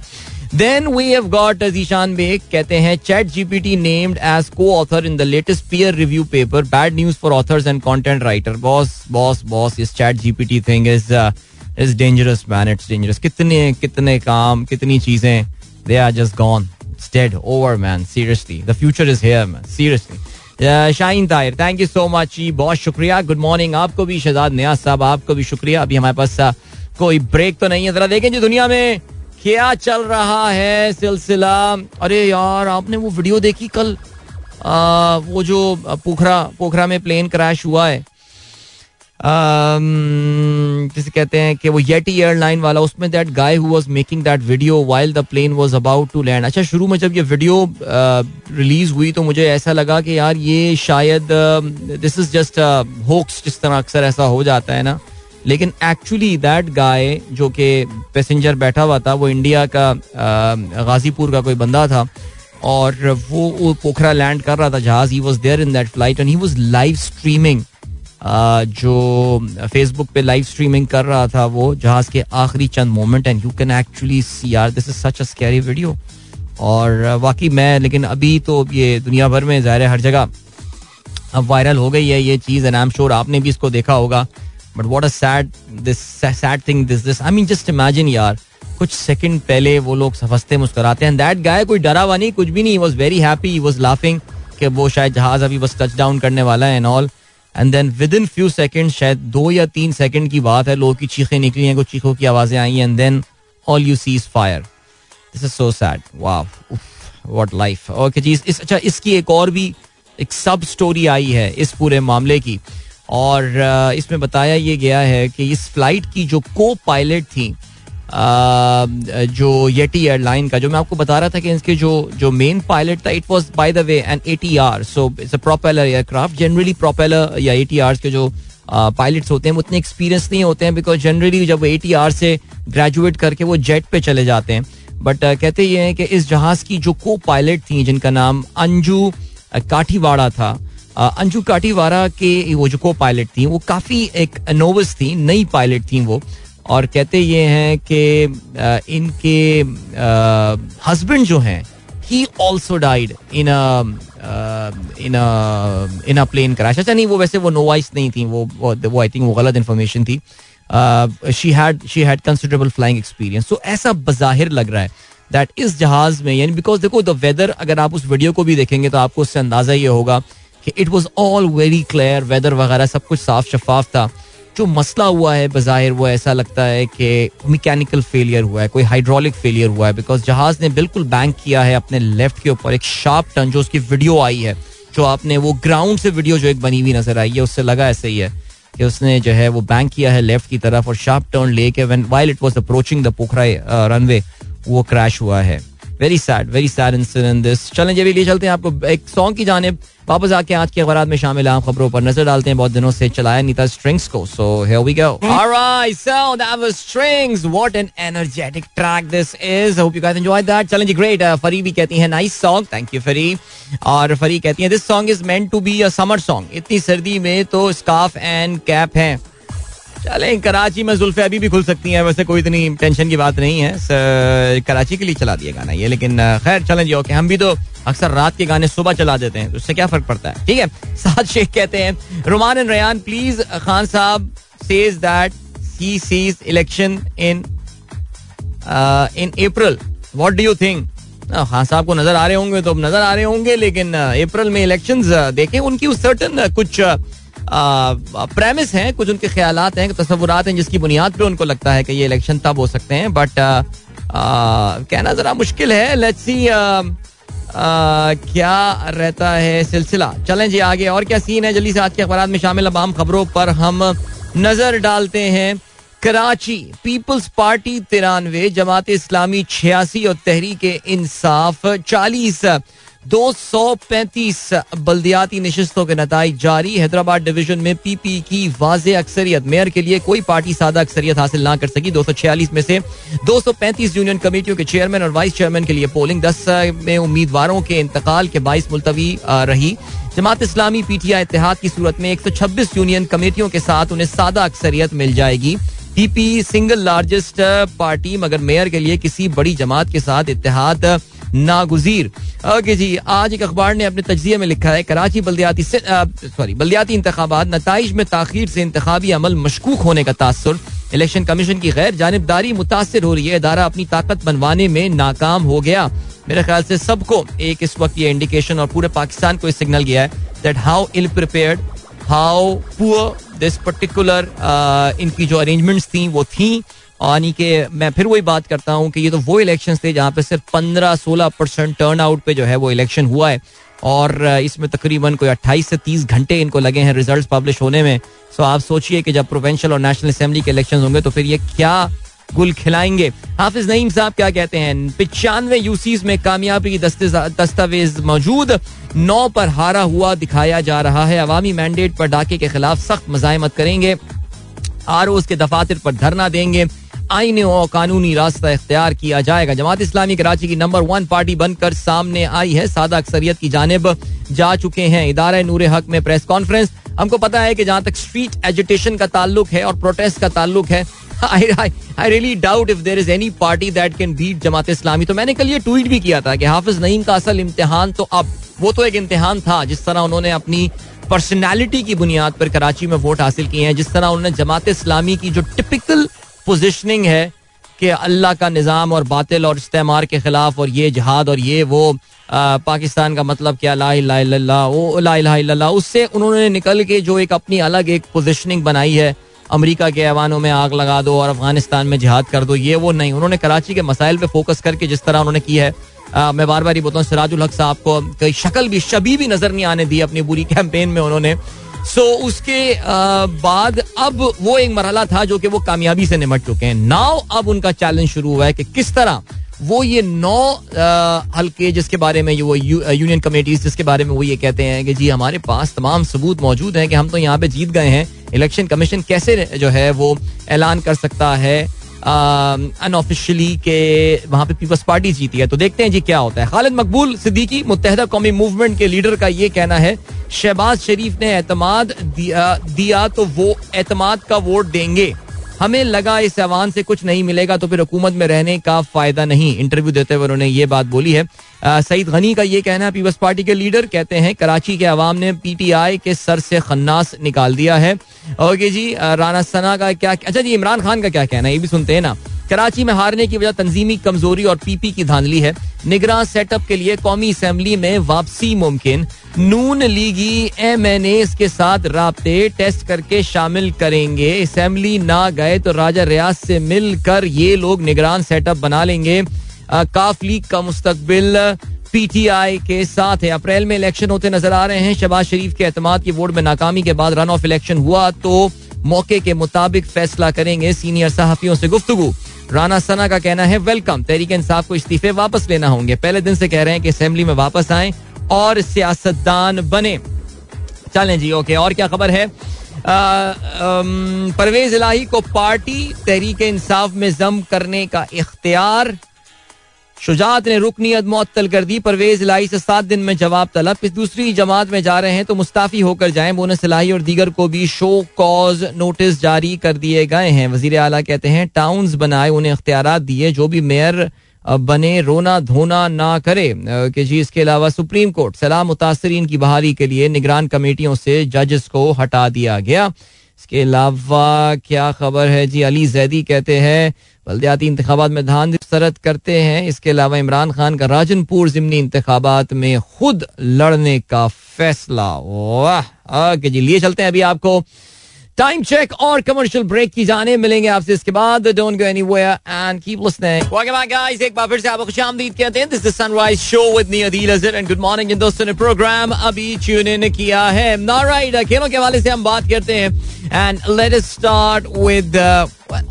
S1: Then we have got Zeeshan Baig कहते हैं chat GPT named as co author in the latest peer review paper bad news for authors and content writer boss boss boss इस chat GPT thing is is dangerous man it's dangerous कितने कितने काम कितनी चीज़ें they are just gone dead over man seriously the future is here man seriously Shaheen Tahir thank you so much जी बहुत शुक्रिया good morning आपको भी शहजाद न्याज साहब आपको भी शुक्रिया. अभी हमारे पास uh, कोई ब्रेक तो नहीं है. जरा देखें जी दुनिया में. क्या चल रहा है सिलसिला? अरे यार आपने वो वीडियो देखी कल? आ, वो जो पोखरा पोखरा में प्लेन क्रैश हुआ है। जिसे कहते हैं कि वो येटी एयरलाइन वाला उसमें that guy who was making that video while the plane was about to land अच्छा शुरू में जब ये वीडियो रिलीज़ हुई तो मुझे ऐसा लगा कि यार ये शायद दिस इज़ जस्ट होक्स जिस तरह अक्सर ऐसा हो जाता है ना। लेकिन एक्चुअली दैट गाय जो कि पैसेंजर बैठा हुआ था, वो इंडिया का गाजीपुर का कोई बंदा था और वो पोखरा लैंड कर रहा था जहाज़। He was there in that flight and he was live streaming जो फेसबुक पे लाइव स्ट्रीमिंग कर रहा था वो जहाज़ के आखिरी चंद moment and you can actually see are this is such a video और वाकई मैं, लेकिन अभी तो ये दुनिया भर में ज़ाहिर हर जगह अब वायरल हो गई है ये चीज़ एंड आई एम श्योर आपने भी इसको देखा होगा। But what a sad this sad thing this this I mean just imagine यार कुछ सेकंड पहले वो लोग हँसते मुस्कुराते हैं दैट गाय कोई डरा हुआ नहीं, कुछ भी नहीं was very happy was laughing कि वो शायद जहाज़ अभी बस टच डाउन करने वाला है and all and then within few second शायद दो या तीन सेकंड की बात है, लोगों की चीखें निकली हैं, कुछ चीखों की आवाज़ें आई and then all you see is fire this is so sad वाह व्हाट लाइफ ओके जी इस अच्छा इसकी एक और भी, एक सब स्टोरी आई है, इस पूरे मामले की। और इसमें बताया ये गया है कि इस फ़्लाइट की जो को पायलट थी जो येटी एयरलाइन का, जो मैं आपको बता रहा था कि इसके जो जो मेन पायलट था it was by the way an A T R so it's a propeller aircraft generally propeller या ए टी आर के जो पायलट्स होते हैं, वो उतने एक्सपीरियंस नहीं होते हैं बिकॉज़ जनरली जब ए टी आर से ग्रेजुएट करके वो जेट पे चले जाते हैं. बट कहते ये हैं कि इस जहाज़ की जो को पायलट थी, जिनका नाम अंजू काठीवाड़ा था अंजू काटीवारा के वो जो को पायलट थी, वो काफ़ी एक नोवस थी, नई पायलट थी वो। और कहते ये हैं कि इनके हस्बैंड जो हैं he also died in in in plane crash अच्छा नहीं, वो वैसे वो नोवाइस नहीं थी, वो वो आई थिंक वो गलत इन्फॉर्मेशन थी। She had she had considerable flying experience तो ऐसा बज़ाहिर लग रहा है दैट इस जहाज़ में, यानी बिकॉज़ देखो द वेदर अगर आप उस वीडियो को भी देखेंगे तो आपको उससे अंदाज़ा ये होगा it was all very clear weather वगैरह सब कुछ साफ़ शफाफ था। जो मसला हुआ है बाहिर वो ऐसा लगता है कि मैकेनिकल फेलियर हुआ है, कोई हाइड्रोलिक फेलियर हुआ है बिकॉज़ जहाज़ ने बिल्कुल बैंक किया है अपने लेफ़्ट के ऊपर। एक शार्प टर्न जो उसकी वीडियो आई है, जो आपने वो ग्राउंड से वीडियो जो एक बनी हुई नज़र आई है, उससे लगा ऐसे ही है कि उसने जो है वो बैंक किया है लेफ़्ट की तरफ़ और शार्प टर्न लेके when while it was approaching the Pokhara runway वो क्रैश हुआ है। Very sad very sad incident this चलें भी लिए चलते हैं आपको एक सॉन्ग की जाने वापस आके आज के अखबार में शामिल आम खबरों पर नज़र डालते हैं। बहुत दिनों से चलाया नीता स्ट्रिंग्स को so here we go alright so that was Strings what an energetic track this is hope you guys enjoy that great Fari भी कहती है नाइस सॉन्ग थैंक यू फरी और फरी कहती है this song is meant to be a summer song इतनी सर्दी में तो स्कार्फ एंड कैप है। चले, कराची में जुल्फे अभी भी खुल सकती हैं, वैसे कोई इतनी टेंशन की बात नहीं है। कराची के लिए चला दिया गाना ये, लेकिन खैर, चलें जी, ओके, हम भी तो अक्सर रात के गाने सुबह चला देते हैं तो उससे क्या फ़र्क पड़ता है? ठीक है, साथ शेख कहते हैं, Ruman and Ryan please Khan sahab says that he sees election in in April what do you think Khan sahab को नज़र आ रहे होंगे तो नज़र आ रहे होंगे, लेकिन अप्रैल में इलेक्शंस देखें, उनकी सर्टन कुछ प्रेमिस हैं, कुछ उनके ख्याल हैं, तस्वुरात हैं, जिसकी बुनियाद पर उनको लगता है कि ये इलेक्शन तब हो सकते हैं बट कहना जरा मुश्किल है। लेट्स सी क्या रहता है सिलसिला। चलें जी आगे, और क्या सीन है? जल्दी से आज के अखबार में शामिल अब अबाम खबरों पर हम नज़र डालते हैं। कराची पीपल्स पार्टी तिरानवे, जमात इस्लामी छियासी और तहरीक इंसाफ चालीस। दो सौ पैंतीस बल्दियाती नशस्तों के नतज जारी। हैदराबाद डिवीज़न में पीपी की वाज अक्सरियत। मेयर के लिए कोई पार्टी सादा अक्सरियत हासिल ना कर सकी। दो सौ छियालीस में से दो सौ पैंतीस यूनियन कमेटियों के चेयरमैन और वाइस चेयरमैन के लिए पोलिंग। दस में उम्मीदवारों के इंतकाल के बाईस मुलतवी रही। जमात इस्लामी पीटीआई इतिहाद की सूरत में एक सौ छब्बीस यूनियन कमेटियों के साथ उन्हें सादा अक्सरियत मिल जाएगी। पीपी सिंगल लार्जेस्ट पार्टी मगर मेयर के लिए किसी बड़ी जमात के साथ इतिहाद नागुजीर। ओके जी, आज एक अखबार ने अपने तजिए में लिखा है, कराची बल्दियाती सॉरी बल्दियाती इंतबात नतज में ताखिर से इंतबी अमल मशकूक होने का तासर। इलेक्शन कमीशन की गैर जानबदारी मुतासर हो रही है, इदारा अपनी ताकत बनवाने में नाकाम हो गया। मेरे ख्याल से सबको एक इस वक्त ये इंडिकेशन और पूरे पाकिस्तान को सिग्नल गया है that how ill prepared how poor this particular इनकी जो अरेंजमेंट्स थी, वो थी। यानी कि मैं फिर वही बात करता हूँ कि ये तो वो इलेक्शन थे जहाँ पे सिर्फ़ पंद्रह सोलह परसेंट टर्न आउट पे जो है वो इलेक्शन हुआ है। और इसमें तकरीबन कोई अट्ठाईस से तीस घंटे इनको लगे हैं रिज़ल्ट पब्लिश होने में। सो आप सोचिए कि जब प्रोवेंशल और नेशनल असेंबली के इलेक्शन होंगे तो फिर ये क्या गुल खिलाएँगे। हाफिज नईम साहब क्या कहते हैं? पिचानवे यूसीज में कामयाबी की दस्तावेज़ मौजूद। नौ पर हारा हुआ दिखाया जा रहा है। अवामी मैंडेट पर डाके के खिलाफ सख्त मजामत करेंगे। आर के दफातर पर धरना देंगे। आईने और कानूनी रास्ता इख्तियार किया जाएगा। जमात इस्लामी कराची की नंबर वन पार्टी बनकर सामने आई है। सादा अक्सरियत की जानब जा चुके हैं। इदारा नूर हक में प्रेस कॉन्फ्रेंस हमको पता है कि जहाँ तक स्ट्रीट एजुटेशन का ताल्लुक है और प्रोटेस्ट का ताल्लुक है I really doubt if there is any party that can beat Jamaat Islami तो मैंने कल ये ट्वीट भी किया था कि हाफिज नईम का असल इम्तिहान तो अब वो तो एक इम्तिहान था जिस तरह उन्होंने अपनी पर्सनैलिटी की बुनियाद पर कराची में वोट हासिल किए हैं जिस तरह उन्होंने जमात इस्लामी की जो टिपिकल पोजिशनिंग है कि अल्लाह का निज़ाम और बातिल और इस्तेमार के खिलाफ और ये जहाद और ये वो आ, पाकिस्तान का मतलब क्या ला ला ला उससे उन्होंने निकल के जो एक अपनी अलग एक पोजिशनिंग बनाई है अमेरिका के ऐवानों में आग लगा दो और अफ़गानिस्तान में जिहाद कर दो ये वो नहीं। उन्होंने कराची के मसाइल पे फोकस करके जिस तरह उन्होंने की है आ, मैं बार बार ही बोलता हूँ हक साहब को कई शक्ल भी शबी भी नज़र नहीं आने दी अपनी बुरी कैंपेन में उन्होंने। सो so, उसके बाद अब वो एक मरहला था जो कि वो कामयाबी से निमट चुके हैं। नाव अब उनका चैलेंज शुरू हुआ है कि किस तरह वो ये नौ हल्के जिसके बारे में वो यू, यूनियन कमेटीज जिसके बारे में वो ये कहते हैं कि जी हमारे पास तमाम सबूत मौजूद हैं कि हम तो यहाँ पे जीत गए हैं। इलेक्शन कमीशन कैसे जो है वो ऐलान कर सकता है अनऑफिशियली के वहाँ पे पीपल्स पार्टी जीती है। तो देखते हैं जी क्या होता है। खालिद मकबूल सिद्दीकी मुतहदा कौमी मूवमेंट के लीडर का ये कहना है शहबाज शरीफ ने एतमाद दिया, दिया तो वो एतमाद का वोट देंगे। हमें लगा इस ऐवान से कुछ नहीं मिलेगा तो फिर हुकूमत में रहने का फ़ायदा नहीं। इंटरव्यू देते हुए उन्होंने ये बात बोली है। सईद गनी का ये कहना है, पीपल्स पार्टी के लीडर कहते हैं, कराची के अवाम ने पीटीआई के सर से खन्नास निकाल दिया है। ओके जी राना सना का क्या अच्छा जी, इमरान खान का क्या कहना है, ये भी सुनते हैं ना। कराची में हारने की वजह तंजीमी कमज़ोरी और पीपी की धांधली है। निगरान सेटअप के लिए कौमी असम्बली में वापसी मुमकिन। नून लीगी एम एन ए के साथ रबते टेस्ट करके शामिल करेंगे। असम्बली ना गए तो राजा रियाज से मिलकर ये लोग निगरान सेटअप बना लेंगे। काफ लीग का मुस्तकबिल पीटीआई के साथ है। अप्रैल में इलेक्शन होते नज़र आ रहे हैं। शबाज शरीफ के अहतमाद की वोट में नाकामी के बाद रन ऑफ़ इलेक्शन हुआ तो मौके के मुताबिक फैसला करेंगे सीनियर सहाफियों से गुफ्तगु। राना सना का कहना है वेलकम तहरीक इंसाफ को इस्तीफे वापस लेना होंगे। पहले दिन से कह रहे हैं कि असेंबली में वापस आए। और सियासतदान बने। चलें जी, ओके, और क्या खबर है? परवेज इलाही को पार्टी तहरीक इंसाफ में जम करने का इख्तियार। शुजात ने रुकनीत मअतल कर दी। परवेज इलाही से सात दिन में जवाब तलब। इस दूसरी जमात में जा रहे हैं तो मुस्ताफी होकर जाए। बोनस इलाही और दीगर को भी शो कॉज नोटिस जारी कर दिए गए हैं। वज़ीर अला कहते हैं, टाउन्स बनाए, उन्हें इख्तियार दिए। जो भी मेयर बने रोना धोना ना करे। कि जी, इसके अलावा सुप्रीम कोर्ट, सलाम मुतासरीन की बहाली के लिए निगरान कमेटियों से जजेस को हटा दिया गया। इसके अलावा क्या खबर है? जी, अली जैदी कहते हैं, बल्दियाती इंतबात में धान सरत करते हैं। इसके अलावा इमरान खान का राजनपुर जिमनी इंतबात में खुद लड़ने का फैसला। वाह! जी, लिए चलते हैं अभी आपको। टाइम चेक और कमर्शियल ब्रेक की जाने। मिलेंगे आपसे इसके बाद। Don't go anywhere and keep listening welcome back guys एक बार फिर से आपको खुशामदीद कहते हैं। This is Sunrise show with me Adeel Azhar and good morning इन दोस्तों ने प्रोग्राम अभी ट्यून इन किया है। ऑलराइट खेलों के हवाले से हम बात करते हैं। And let us start with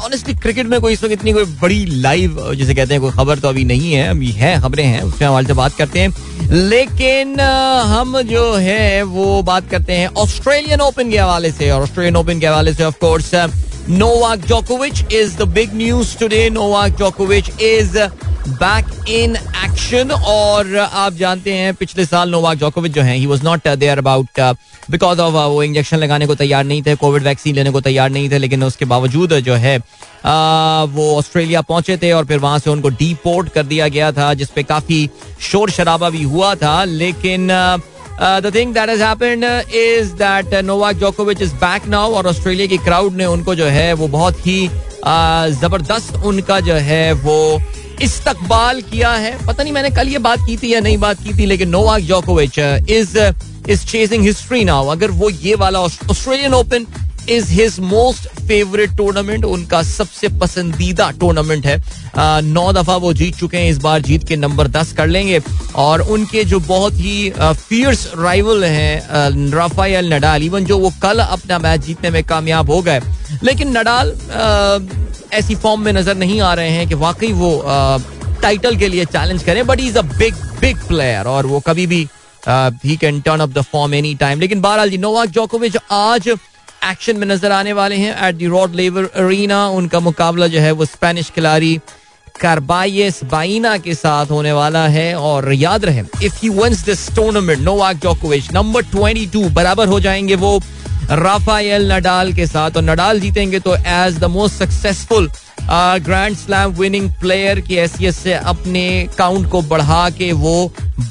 S1: honestly cricket में कोई इस वक्त इतनी कोई बड़ी लाइव जिसे कहते हैं, कोई खबर तो अभी नहीं है। अभी है, खबरें हैं उसके हवाले से बात करते हैं। लेकिन हम जो है, वो बात करते हैं ऑस्ट्रेलियन ओपन के हवाले से। और ऑस्ट्रेलियन ओपन के हवाले से ऑफ़ कोर्स नोवाक जोकोविच is the big news today Novak जोकोविच इज़ बैक इन एक्शन और आप जानते हैं पिछले साल नोवाक जोकोविच जो है he was not there about because of वो इंजेक्शन लगाने को तैयार नहीं थे कोविड वैक्सीन लेने को तैयार नहीं थे लेकिन उसके बावजूद जो है आ, वो ऑस्ट्रेलिया पहुँचे थे और फिर वहाँ से उनको डीपोर्ट कर दिया गया था जिसपे काफ़ी शोर शराबा भी हुआ था लेकिन the thing that has happened is that Novak जोकोविच इज़ बैक नाउ और ऑस्ट्रेलिया की क्राउड ने उनको जो है, वो बहुत ही ज़बरदस्त उनका जो है, वो इस्तकबाल किया है। पता नहीं मैंने कल ये बात की थी या नहीं बात की थी, लेकिन नोवाक जोकोविच is is chasing history now अगर वो ये वाला Australian Open is his most favourite tournament उनका सबसे पसंदीदा टूर्नामेंट है। आ, नौ दफ़ा वो जीत चुके हैं इस बार जीत के नंबर दस कर लेंगे। और उनके जो बहुत ही फियर्स राइवल हैं राफायल नडाल इवन जो वो कल अपना मैच जीतने में कामयाब हो गए। लेकिन नडाल ऐसी फॉर्म में नज़र नहीं आ रहे हैं कि वाकई वो टाइटल के लिए चैलेंज करें but is a big big player और वो कभी भी he can turn up the form any time लेकिन बहरहाल जी नोवाक जोकोविच आज एक्शन में नज़र आने वाले हैं at the Rod Laver Arena उनका मुकाबला जो है वो स्पेनिश खिलाड़ी कार्बाइस बाइना के साथ होने वाला है और याद रहे if he wins this tournament Novak जोकोविच नंबर 22 बराबर हो जाएँगे वो राफाएल नडाल के साथ और नडाल जीतेंगे तो as the most successful grand slam winning player की हैसियत से अपने काउंट को बढ़ा के वो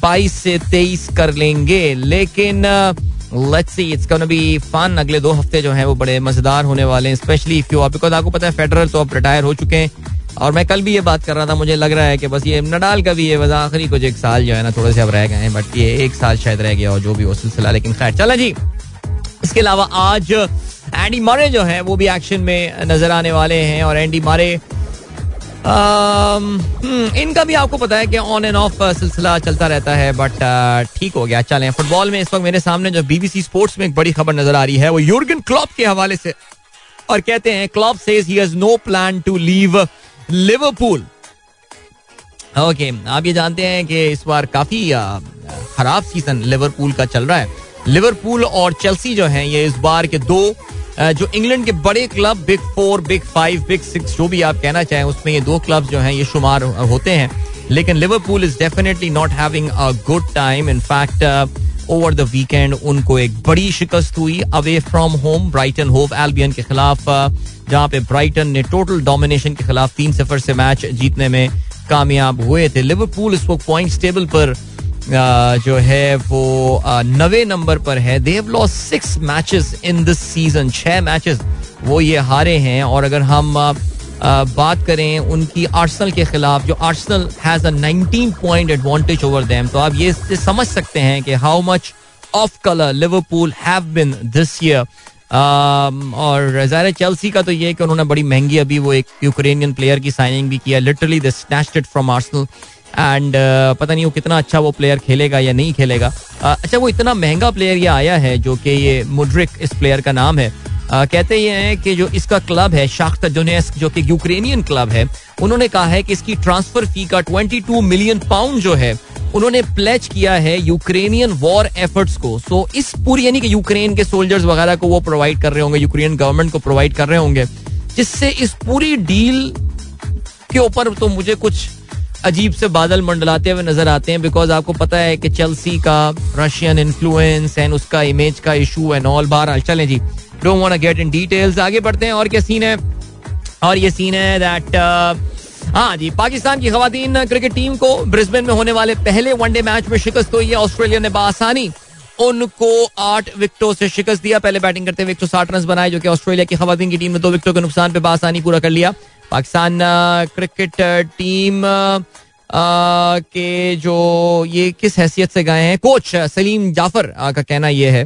S1: 22 से 23 कर लेंगे। लेकिन let's see it's gonna be fun अगले दो हफ़्ते जो हैं वो बड़े मज़ेदार होने वाले हैं स्पेशली इफ़ यू बिकॉज़ आपको पता है फेडरल तो अब रिटायर हो चुके हैं। और मैं कल भी ये बात कर रहा था, मुझे लग रहा है कि बस ये नडाल का भी ये बस आखिरी कुछ एक साल जो है ना, थोड़े से अब रह गए हैं बट ये एक साल शायद रह गया और जो भी वो सिलसिला, लेकिन खैर, चला जी। इसके अलावा आज एंडी मारे जो है, वो भी एक्शन में नज़र आने वाले हैं, और एंडी मारे इनका भी आपको पता है कि ऑन एंड ऑफ़ सिलसिला चलता रहता है बट ठीक हो गया, चलें। फुटबॉल में इस वक्त मेरे सामने जो बीबीसी स्पोर्ट्स में एक बड़ी खबर नज़र आ रही है, वो यूर्गन क्लॉप के हवाले से। और कहते हैं Klopp says he has no plan to leave Liverpool okay आप ये जानते हैं कि इस बार काफ़ी खराब सीज़न लिवरपूल का चल रहा है। लिवरपूल और चेल्सी जो है, ये इस बार के दो जो इंग्लैंड के बड़े club big four big five big six जो भी आप कहना चाहें, उसमें ये दो क्लब जो हैं, ये शुमार होते हैं। लेकिन Liverpool is definitely not having a good time in fact over the weekend उनको एक बड़ी शिकस्त हुई away from home Brighton Hove Albion के खिलाफ जहाँ पे ब्राइटन ने टोटल डोमिनेशन के खिलाफ तीन सफ़र से मैच जीतने में कामयाब हुए थे। लिवरपूल इस वक्त पॉइंट टेबल पर जो है वो नवे नंबर पर है। They lost six matches in this season छह मैचेस वो ये हारे हैं। और अगर हम बात करें उनकी आर्सनल के खिलाफ, जो Arsenal has a 19 point advantage over them तो आप ये समझ सकते हैं कि how much of colour Liverpool have been this year और ज़ाहिर चेल्सी का तो ये कि उन्होंने बड़ी महँगी अभी वो एक यूक्रेनियन प्लेयर की साइनिंग भी किया literally they snatched from Arsenal and uh, पता नहीं वो कितना अच्छा वो प्लेयर खेलेगा या नहीं खेलेगा। Uh, अच्छा वो इतना महँगा प्लेयर ये आया है जो कि ये मुड्रिक इस प्लेयर का नाम है। कहते ये हैं कि जो इसका क्लब है शाख्ता डोनेस्क जो कि यूक्रेनियन क्लब है उन्होंने कहा है कि इसकी ट्रांसफ़र फ़ी का 22 मिलियन पाउंड जो है उन्होंने प्लेच किया है यूक्रेनियन वॉर एफर्ट्स को। सो इस पूरी यानी कि यूक्रेन के सोल्जर्स वगैरह को वो प्रोवाइड कर रहे होंगे यूक्रेन गवर्नमेंट को प्रोवाइड कर रहे होंगे जिससे इस पूरी डील के ऊपर तो मुझे कुछ अजीब से बादल मंडलाते हुए नज़र आते हैं बिकॉज़ आपको पता है कि चेल्सी का रशियन इन्फ्लुएंस एंड उसका इमेज का इशू एंड ऑल बार चलें जी। Don't want get in details आगे बढ़ते हैं और क्या सीन है? और ये सीन है दैट हाँ जी, पाकिस्तान की खातन क्रिकेट टीम को ब्रिस्बेन में होने वाले पहले वनडे मैच में शिकस्त हुई है। ऑस्ट्रेलिया ने बासानी उनको आठ विकेटों से शिकस्त दिया। पहले बैटिंग करते हुए एक सौ साठ रन बनाए, जो कि ऑस्ट्रेलिया की खातन की टीम ने दो विकेटों के नुकसान पे बासानी पूरा कर लिया। पाकिस्तान क्रिकेट टीम के जो ये किस हैसियत से गए हैं? कोच सलीम जाफ़र का कहना यह है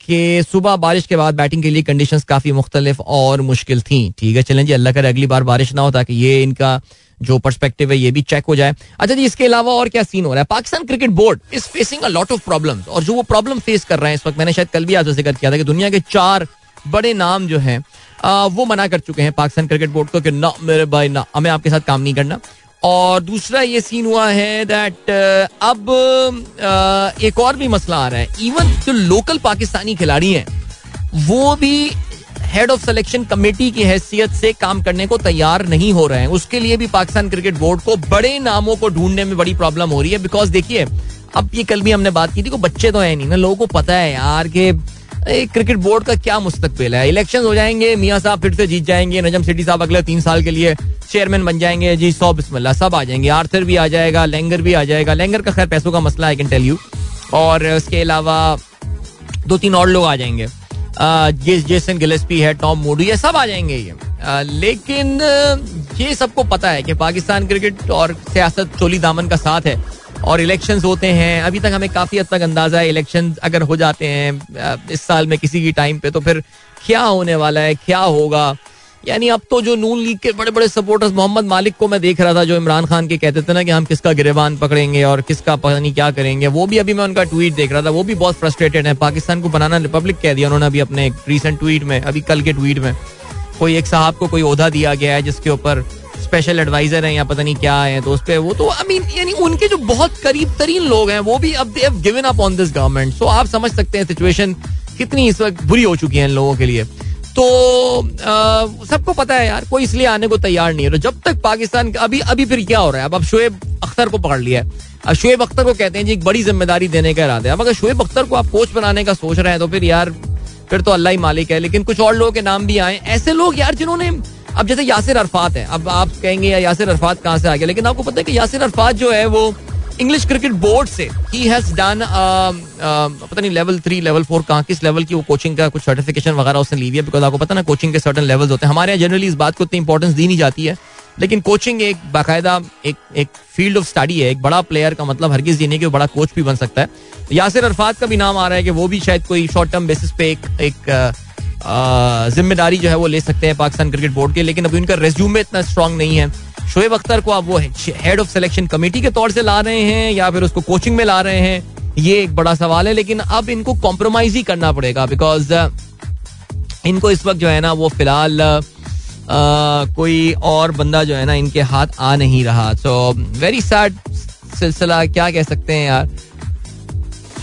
S1: कि सुबह बारिश के बाद बैटिंग के लिए कंडीशंस काफ़ी मुख्तलिफ़ और मुश्किल थी। ठीक है, चलें जी, अल्लाह करे अगली बार बारिश ना हो ताकि ये इनका जो पर्सपेक्टिव है ये भी चेक हो जाए। अच्छा जी, इसके अलावा और क्या सीन हो रहा है? Pakistan cricket board is facing a lot of problems और जो वो प्रॉब्लम फेस कर रहे हैं इस वक्त, मैंने शायद कल भी आपसे ज़िक्र किया था कि दुनिया के चार बड़े नाम जो हैं वो मना कर चुके हैं पाकिस्तान क्रिकेट बोर्ड को कि ना, मेरे भाई, ना, हमें आपके साथ काम नहीं करना। और दूसरा ये सीन हुआ है दैट अब एक और भी मसला आ रहा है। इवन जो लोकल पाकिस्तानी खिलाड़ी हैं, वो भी हेड ऑफ़ सिलेक्शन कमेटी की हैसियत से काम करने को तैयार नहीं हो रहे हैं। उसके लिए भी पाकिस्तान क्रिकेट बोर्ड को बड़े नामों को ढूँढने में बड़ी प्रॉब्लम हो रही है। बिकॉज़ देखिए, अब ये कल भी हमने बात की थी को बच्चे तो है नहीं ना, लोगों को पता है यार कि क्रिकेट बोर्ड का क्या मुस्तकबिल है? इलेक्शन हो जाएँगे, मियाँ साहब फिर से जीत जाएँगे, नजम सिटी साहब अगले तीन साल के लिए चेयरमैन बन जाएँगे। जी, सौ बिस्मिल्लाह, सब आ जाएँगे। आर्थर भी आ जाएगा, लेंगर भी आ जाएगा। लेंगर का खैर पैसों का मसला आई कैन टेल यू और उसके अलावा दो तीन और लोग आ जाएँगे। जेसन गिलेस्पी है, टॉम मोडू, ये सब आ जाएँगे ये। लेकिन, ये सबको पता है कि पाकिस्तान क्रिकेट और सियासत चोली दामन का साथ है। और इलेक्शन होते हैं। अभी तक हमें काफ़ी हद तक अंदाज़ा है इलेक्शन अगर हो जाते हैं इस साल में किसी की टाइम पे तो फिर क्या होने वाला है, क्या होगा? यानी अब तो जो नून लीग के बड़े बड़े सपोर्टर्स मोहम्मद मालिक को मैं देख रहा था, जो इमरान खान के कहते थे ना कि हम किसका गिरबान पकड़ेंगे और किसका पता नहीं क्या करेंगे, वो भी अभी मैं उनका ट्वीट देख रहा था, वो भी बहुत फ्रस्ट्रेटेड है। पाकिस्तान को बनाना रिपब्लिक कह दिया उन्होंने अभी अपने रिसेंट ट्वीट में, अभी कल के ट्वीट में। कोई एक साहब को कोई ओहदा दिया गया है जिसके ऊपर स्पेशल एडवाइजर हैं या पता नहीं क्या है तो उस पर वो तो आई मीन यानी उनके जो बहुत करीब तरीन लोग हैं, वो भी अब they have given up on this government so आप समझ सकते हैं सिचुएशन कितनी इस वक्त बुरी हो चुकी है इन लोगों के लिए। तो सबको पता है यार, कोई इसलिए आने को तैयार नहीं है। जब तक पाकिस्तान अभी अभी फिर क्या हो रहा है? अब अब शुएब अख्तर को पकड़ लिया है। अब शुएब अख्तर को कहते हैं जी, एक बड़ी ज़िम्मेदारी देने का इरादा है। अब अगर शुएब अख्तर को आप कोच बनाने का सोच रहे हैं तो फिर यार, फिर तो अल्लाह ही मालिक है। लेकिन कुछ और लोगों के नाम भी आए। ऐसे लोग यार, जिन्होंने अब जैसे यासिर अरफात है, अब आप कहेंगे यासिर अरफात कहाँ से आ गया? लेकिन आपको पता है कि यासिर अरफात जो है, वो इंग्लिश क्रिकेट बोर्ड से ही हैज़ डन पता नहीं लेवल थ्री लेवल फोर कहाँ, किस लेवल की वो कोचिंग का कुछ सर्टिफिकेशन वगैरह उसने ली है बिकॉज़ आपको पता ना कोचिंग के सर्टन लेवल्स होते हैं। हमारे यहाँ जनरली इस बात को इतनी इंपॉर्टेंस दी नहीं जाती है, लेकिन कोचिंग एक बाकायदा, एक एक फ़ील्ड ऑफ़ स्टडी है, एक बड़ा प्लेयर का मतलब हरगिज ये नहीं कि बड़ा कोच भी बन सकता है। यासिर अरफात का भी नाम आ रहा है कि वो भी शायद कोई शॉर्ट टर्म बेसिस पे एक एक ज़िम्मेदारी जो है वो ले सकते हैं पाकिस्तान क्रिकेट बोर्ड के, लेकिन अभी उनका रेज्यूमे इतना स्ट्रांग नहीं है। शोएब अख्तर को आप वो हेड ऑफ़ सिलेक्शन कमेटी के तौर से ला रहे हैं, या फिर उसको कोचिंग में ला रहे हैं, ये एक बड़ा सवाल है, लेकिन अब इनको कॉम्प्रोमाइज ही करना पड़ेगा बिकॉज़ इनको इस वक्त जो है ना वो फ़िलहाल कोई और बंदा जो है ना इनके हाथ आ नहीं रहा। सो वेरी सैड सिलसिला, क्या कह सकते हैं यार?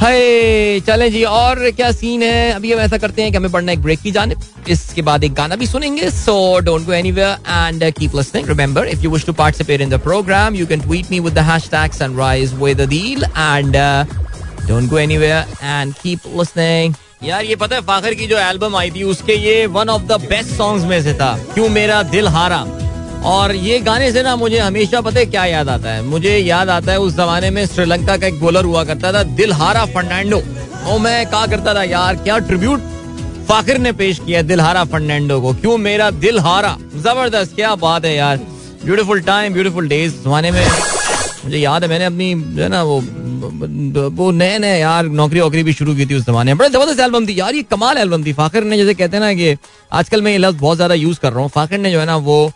S1: हाय, चले जी, और क्या सीन है? अभी हम ऐसा करते हैं कि हमें पढ़ना एक ब्रेक की जाने इसके बाद एक गाना भी सुनेंगे so don't go anywhere and keep listening remember if you wish to participate in the programme you can tweet me with the hashtag Sunrise with Adeel and don't go anywhere and keep listening यार, ये पता है, फाखर की जो album आई थी, उसके ये one of the best songs में से था, क्यों मेरा दिल हारा? और ये गाने से ना मुझे हमेशा पता है क्या याद आता है? मुझे याद आता है उस जमाने में श्रीलंका का एक बॉलर हुआ करता था, दिलहारा फर्नांडो। और मैं कहा करता था, यार, क्या ट्रिब्यूट फाकिर ने पेश किया दिलहारा फर्नांडो को? क्यों मेरा दिल हारा ज़बरदस्त, क्या बात है यार। ब्यूटीफुल टाइम ब्यूटीफुल डेज़ जमाने में मुझे याद है, मैंने अपनी, जो है ना, वो वो नए नए यार नौकरी वोकरी भी शुरू की थी उस जमाने में। बड़े ज़बरदस्त एल्बम थी यार, ये कमाल एल्बम थी। फाखिर ने, जैसे कहते हैं ना कि आजकल मैं ये लफ्ज बहुत ज़्यादा यूज़ कर रहा हूँ। फाखिर ने जो है ना, वो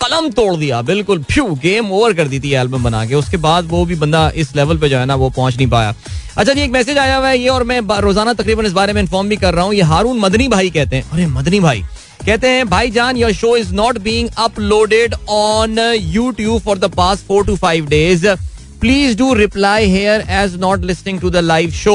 S1: कलम तोड़ दिया, बिल्कुल फ्यू गेम ओवर कर दी थी एल्बम बना के। उसके बाद वो भी बंदा इस लेवल पे जो है ना, वो पहुँच नहीं पाया। अच्छा जी, एक मैसेज आया हुआ है ये और मैं रोज़ाना तकरीबन इस बारे में इन्फॉर्म भी कर रहा हूँ। ये हारून मदनी भाई कहते हैं। अरे, मदनी भाई। कहते हैं, भाई जान your show is not being uploaded on YouTube for the past four to five days please do reply here as not listening to the live show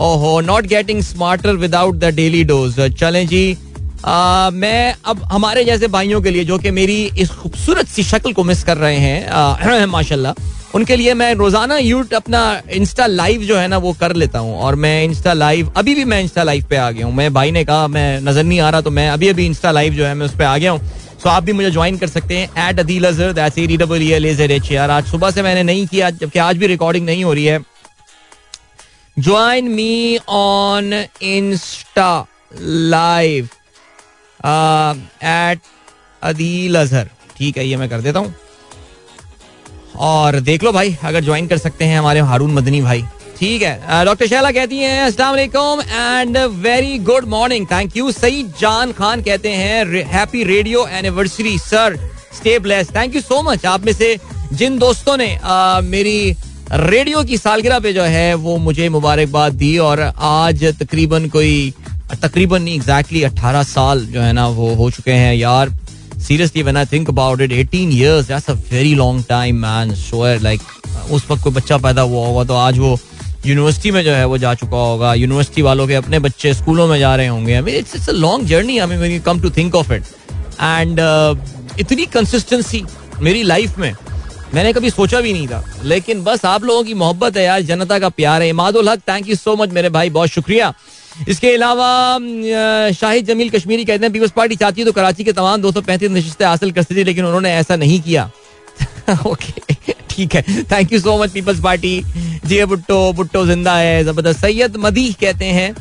S1: ओहो not getting smarter without the daily dose चलें जी आ, मैं अब हमारे जैसे भाइयों के लिए जो कि मेरी इस खूबसूरत सी शक्ल को मिस कर रहे <clears throat> हैं माशाल्लाह। उनके लिए मैं रोज़ाना यूट अपना इंस्टा लाइव जो है ना वो कर लेता हूँ। और मैं इंस्टा लाइव अभी भी मैं इंस्टा लाइव पे आ गया हूँ। मैं भाई ने कहा मैं नज़र नहीं आ रहा तो मैं अभी अभी इंस्टा लाइव जो है मैं उस पर आ गया हूँ। सो आप भी मुझे ज्वाइन कर सकते हैं एट अदील आर आज सुबह से मैंने नहीं किया जबकि आज भी रिकॉर्डिंग नहीं हो रही है। Join me on Insta live at Adeel Azhar ठीक है ये मैं कर देता हूँ। और देख लो भाई अगर ज्वाइन कर सकते हैं हमारे हारून मदनी भाई। ठीक है डॉक्टर शैला कहती हैं अस्सलाम वालेकुम and very good morning thank you Saeed Jan Khan कहते हैं happy radio anniversary sir stay blessed thank you so much आप में से जिन दोस्तों ने uh, मेरी रेडियो की सालगिरह पे जो है वो मुझे मुबारकबाद दी और आज तकरीबन कोई तकरीबन एग्जैक्टली अट्ठारह साल जो है ना वो हो चुके हैं। यार seriously when I think about it 18 years that's a very long time man sure like उस वक्त कोई बच्चा पैदा हुआ होगा तो आज वो यूनिवर्सिटी में जो है वो जा चुका होगा। यूनिवर्सिटी वालों के अपने बच्चे स्कूलों में जा रहे होंगे। I mean it's it's a long journey I mean you come to think of it and इतनी कंसिस्टेंसी मेरी लाइफ में, मैंने कभी सोचा भी नहीं था। लेकिन बस आप लोगों की मोहब्बत है यार, जनता का प्यार है। इमादुल हक थैंक यू सो मच मेरे भाई, बहुत शुक्रिया। इसके अलावा शाहिद जमील कश्मीरी कहते हैं पीपल्स पार्टी चाहती है तो कराची के तमाम दो सौ पैंतीस नशस्तें हासिल कर सकती लेकिन उन्होंने ऐसा नहीं किया। <laughs> ओके ठीक है। Thank you so much Peoples Party जी भुट्टो भुट्टो ज़िंदा है, ज़बरदस्त। सैयद मदी कहते हैं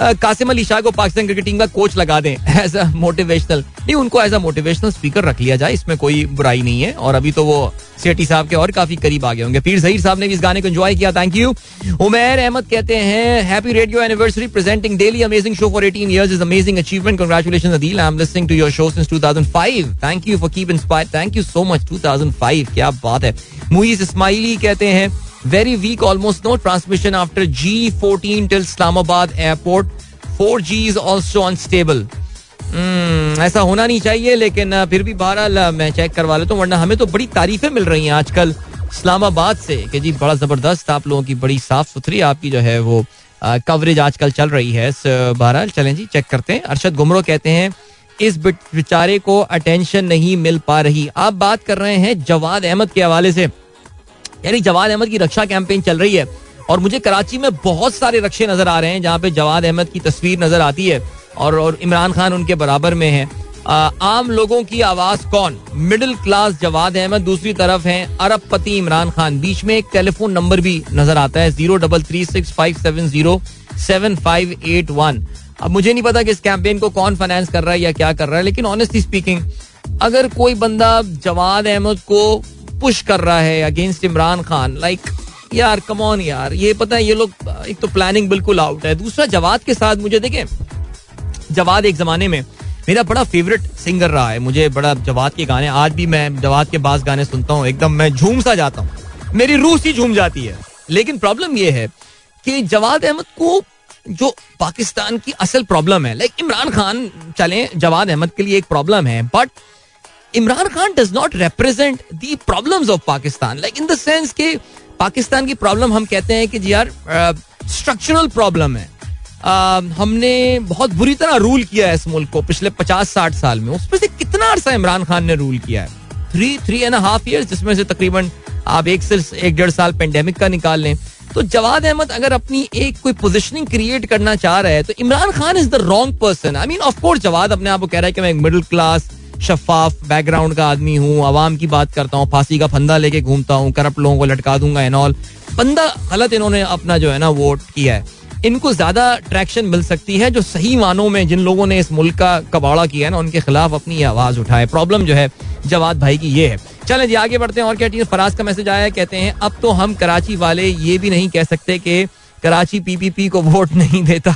S1: कासिम अली शाह को पाकिस्तान क्रिकेट टीम का कोच लगा दें एज अ मोटिवेशनल नहीं, उनको एज अ मोटिवेशनल स्पीकर रख लिया जाए, इसमें कोई बुराई नहीं है, और अभी तो वो सेठी साहब के और काफ़ी करीब आ गए होंगे। पीर जहीर साहब ने भी इस गाने को एंजॉय किया थैंक यू उमेर अहमद कहते हैं happy radio anniversary presenting daily amazing show for 18 years is amazing achievement congratulations Adeel I am listening to your show since 2005 thank you for keep inspire thank you so much 2005 क्या बात है? मुईज इस्माइली कहते हैं very weak almost no transmission after G fourteen till Islamabad airport four G is also unstable ऐसा होना नहीं चाहिए, लेकिन फिर भी बहरहाल मैं चेक करवा लेता हूँ, वरना हमें तो बड़ी तारीफें मिल रही हैं आजकल इस्लामाबाद से कि जी, बड़ा ज़बरदस्त आप लोगों की बड़ी साफ़ सुथरी आपकी जो है वो कवरेज आजकल चल रही है। बहरहाल, चलें जी चेक करते हैं। अरशद गुमरो कहते हैं, इस बेचारे को अटेंशन नहीं मिल पा रही। आप बात कर रहे हैं जवाद अहमद के हवाले से। यानी जवाद अहमद की रक्षा कैंपेन चल रही है। और मुझे कराची में बहुत सारे रक्षे नज़र आ रहे हैं, जहाँ पे जवाद अहमद की तस्वीर नज़र आती है और और इमरान खान उनके बराबर में है। आम लोगों की आवाज़ कौन? मिडिल क्लास जवाद अहमद, दूसरी तरफ़ है अरबपति इमरान खान। बीच में एक टेलीफोन नंबर भी नज़र आता है zero double three six five seven zero seven five eight one अब मुझे नहीं पता कि इस कैंपेन को कौन फाइनेंस कर रहा है या क्या कर रहा है, लेकिन ऑनेस्टली स्पीकिंग अगर कोई बंदा जवाद अहमद को पुश कर रहा है अगेंस्ट इमरान खान. लाइक यार कमॉन यार. ये पता है, ये लोग, एक तो प्लानिंग बिल्कुल आउट है. दूसरा, जवाद के साथ मुझे देखें, जवाद एक जमाने में मेरा बड़ा फेवरेट सिंगर रहा है. मुझे बड़ा जवाद के गाने, आज भी मैं जवाद के बास गाने सुनता हूँ. एकदम मैं झूम सा जाता हूँ. मेरी रूह सी झूम जाती है. लेकिन प्रॉब्लम ये है कि जवाद अहमद को जो पाकिस्तान की असल प्रॉब्लम है लाइक इमरान खान, चले, जवाद अहमद के लिए एक प्रॉब्लम है but Imran Khan does not represent the problems of Pakistan like in the sense Pakistan की प्रॉब्लम हम कहते हैं कि जी यार स्ट्रक्चरल प्रॉब्लम है। Uh, हमने बहुत बुरी तरह रूल किया है इस मुल्क को पिछले पचास साठ साल में। उसमें से कितना अरसा इमरान खान ने रूल किया है? Three three and half year जिसमें से तकरीबन आप एक से एक डेढ़ साल पेंडेमिक का निकाल लें। तो जवाद अहमद अगर अपनी एक कोई पोजिशनिंग क्रिएट करना चाह रहा है तो Imran Khan is the wrong person I mean of course Jawad अपने आप को कह रहा है कि मैं एक मिडिल क्लास शफाफ बैकग्राउंड का आदमी हूँ, आवाम की बात करता हूँ, फांसी का फंदा लेके घूमता हूँ, करप्ट लोगों को लटका दूँगा एन ऑल बंदा गलत इन्होंने अपना जो है ना वोट किया है। इनको ज़्यादा ट्रैक्शन मिल सकती है जो सही मानों में जिन लोगों ने इस मुल्क का कबाड़ा किया है ना, उनके खिलाफ अपनी आवाज़ उठाए। प्रॉब्लम जो है जवाद भाई की ये है। चलें जी, आगे बढ़ते हैं और क्या टीम फराज का मैसेज आया कहते हैं, अब तो हम कराची वाले ये भी नहीं कह सकते कि कराची पीपीपी को वोट नहीं देता।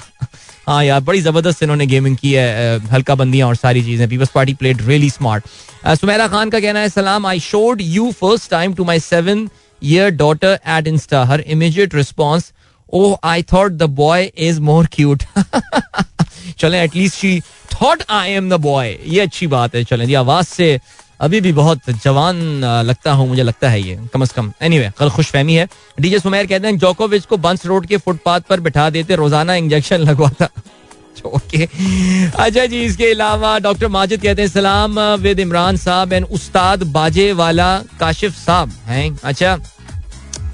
S1: हाँ यार, बड़ी ज़बरदस्त इन्होंने गेमिंग की है हल्का बंदियाँ और सारी चीज़ें। Peoples Party played really smart Sumaira Khan का कहना है, सलाम I showed you first time to my seven year daughter at insta her immediate response oh I thought the boy is more cute चलें at least she thought I am the boy ये अच्छी बात है। चलें, जी, आवाज़ से अभी भी बहुत जवान लगता हूँ, मुझे लगता है ये, कम अज कम। एनी वे कल खुश फहमी है। डीजे सुमेर कहते हैं, जोकोविच को बंस रोड के फुटपाथ पर बिठा देते, रोज़ाना इंजेक्शन लगवाता <laughs> ओके। अच्छा जी, इसके अलावा डॉक्टर माजिद कहते हैं, सलाम विद इमरान साहब एंड उस्ताद बाजे वाला काशिफ साहब हैं। अच्छा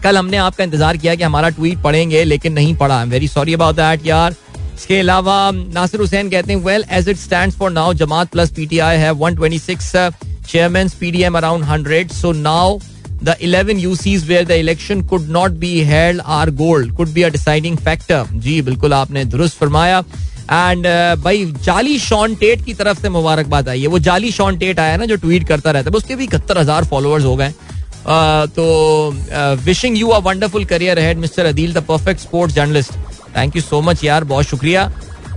S1: कल हमने आपका इंतज़ार किया कि हमारा ट्वीट पढ़ेंगे, लेकिन नहीं पढ़ा। वेरी सॉरी अबाउट दैट यार। इसके अलावा, नासिर हुसैन कहते हैं well as it stand for now Jamaat plus PTI है 126 chairman PDM around 100 so now the 11 UCs where the election could not be held are gold. Could be a deciding factor. जी बिल्कुल आपने दुरुस्त फरमाया। एंड uh, भाई जाली Shaun Tait की तरफ़ से मुबारकबाद आई है। वो जाली शॉन टेट आया ना जो ट्वीट करता रहता है उसके भी इकहत्तर हज़ार फॉलोअर्स हो गए तो wishing you a wonderful career ahead mister Adeel the perfect sports journalist thank you so much यार बहुत शुक्रिया।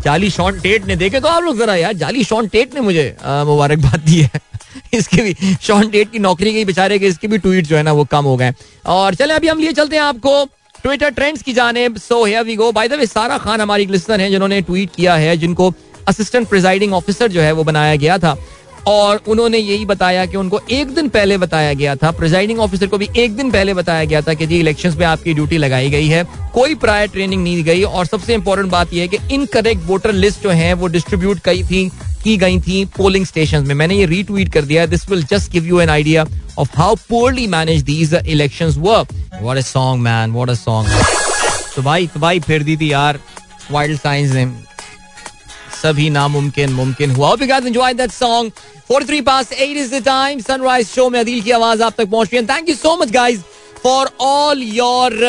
S1: जाली शॉन टेट ने देखे तो आप लोग जरा यार जाली शॉन टेट ने मुझे मुबारकबाद दी है। <laughs> इसके भी शॉन डेट की नौकरी के बेचारे के इसके भी ट्वीट जो है ना वो कम हो गए और चले, अभी हम लिए चलते हैं आपको ट्विटर ट्रेंड्स की जाने so we go by the way Sara Khan हमारी लिस्टर हैं जिन्होंने ट्वीट किया है, जिनको असिस्टेंट प्रिजाइडिंग ऑफिसर जो है वो बनाया गया था। और उन्होंने यही बताया कि उनको एक दिन पहले बताया गया था प्रिजाइडिंग ऑफिसर को भी एक दिन पहले बताया गया था कि जी इलेक्शंस में आपकी ड्यूटी लगाई गई है, कोई प्रायर ट्रेनिंग नहीं गई और सबसे इंपॉर्टेंट बात यह है कि इनकरेक्ट वोटर लिस्ट जो है, वो डिस्ट्रीब्यूट कई थी, की गई थी पोलिंग स्टेशन में। मैंने ये रीट्वीट कर दिया this will just give you an idea of how poorly manage these election work what a song man what a song तो भाई तो भाई फिर दी थी यार वाइल्ड साइंस ने। सभी नामुमकिन मुमकिन हुआ hope you enjoyed that song 43 past 8 is the time sunrise show में अदील की आवाज़ आप तक पहुँच रही है thank you so much guys for all your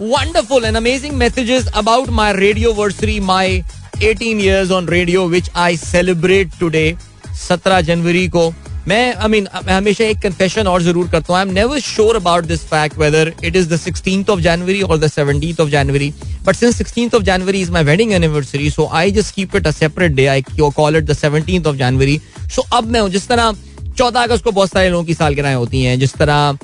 S1: wonderful and amazing messages about my radio anniversary my 18 years on radio which I celebrate today 17 जनवरी को मैं आई मीन हमेशा एक कन्फेशन और ज़रूर करता हूँ। I am never sure about this fact whether it is the sixteen of January और the seventeen of January but since sixteen of January is my wedding anniversary so I just keep it a separate day I call it the seventeen of January so अब मैं जिस तरह चौदह अगस्त को बहुत सारे लोगों की सालगिरह होती हैं, जिस तरह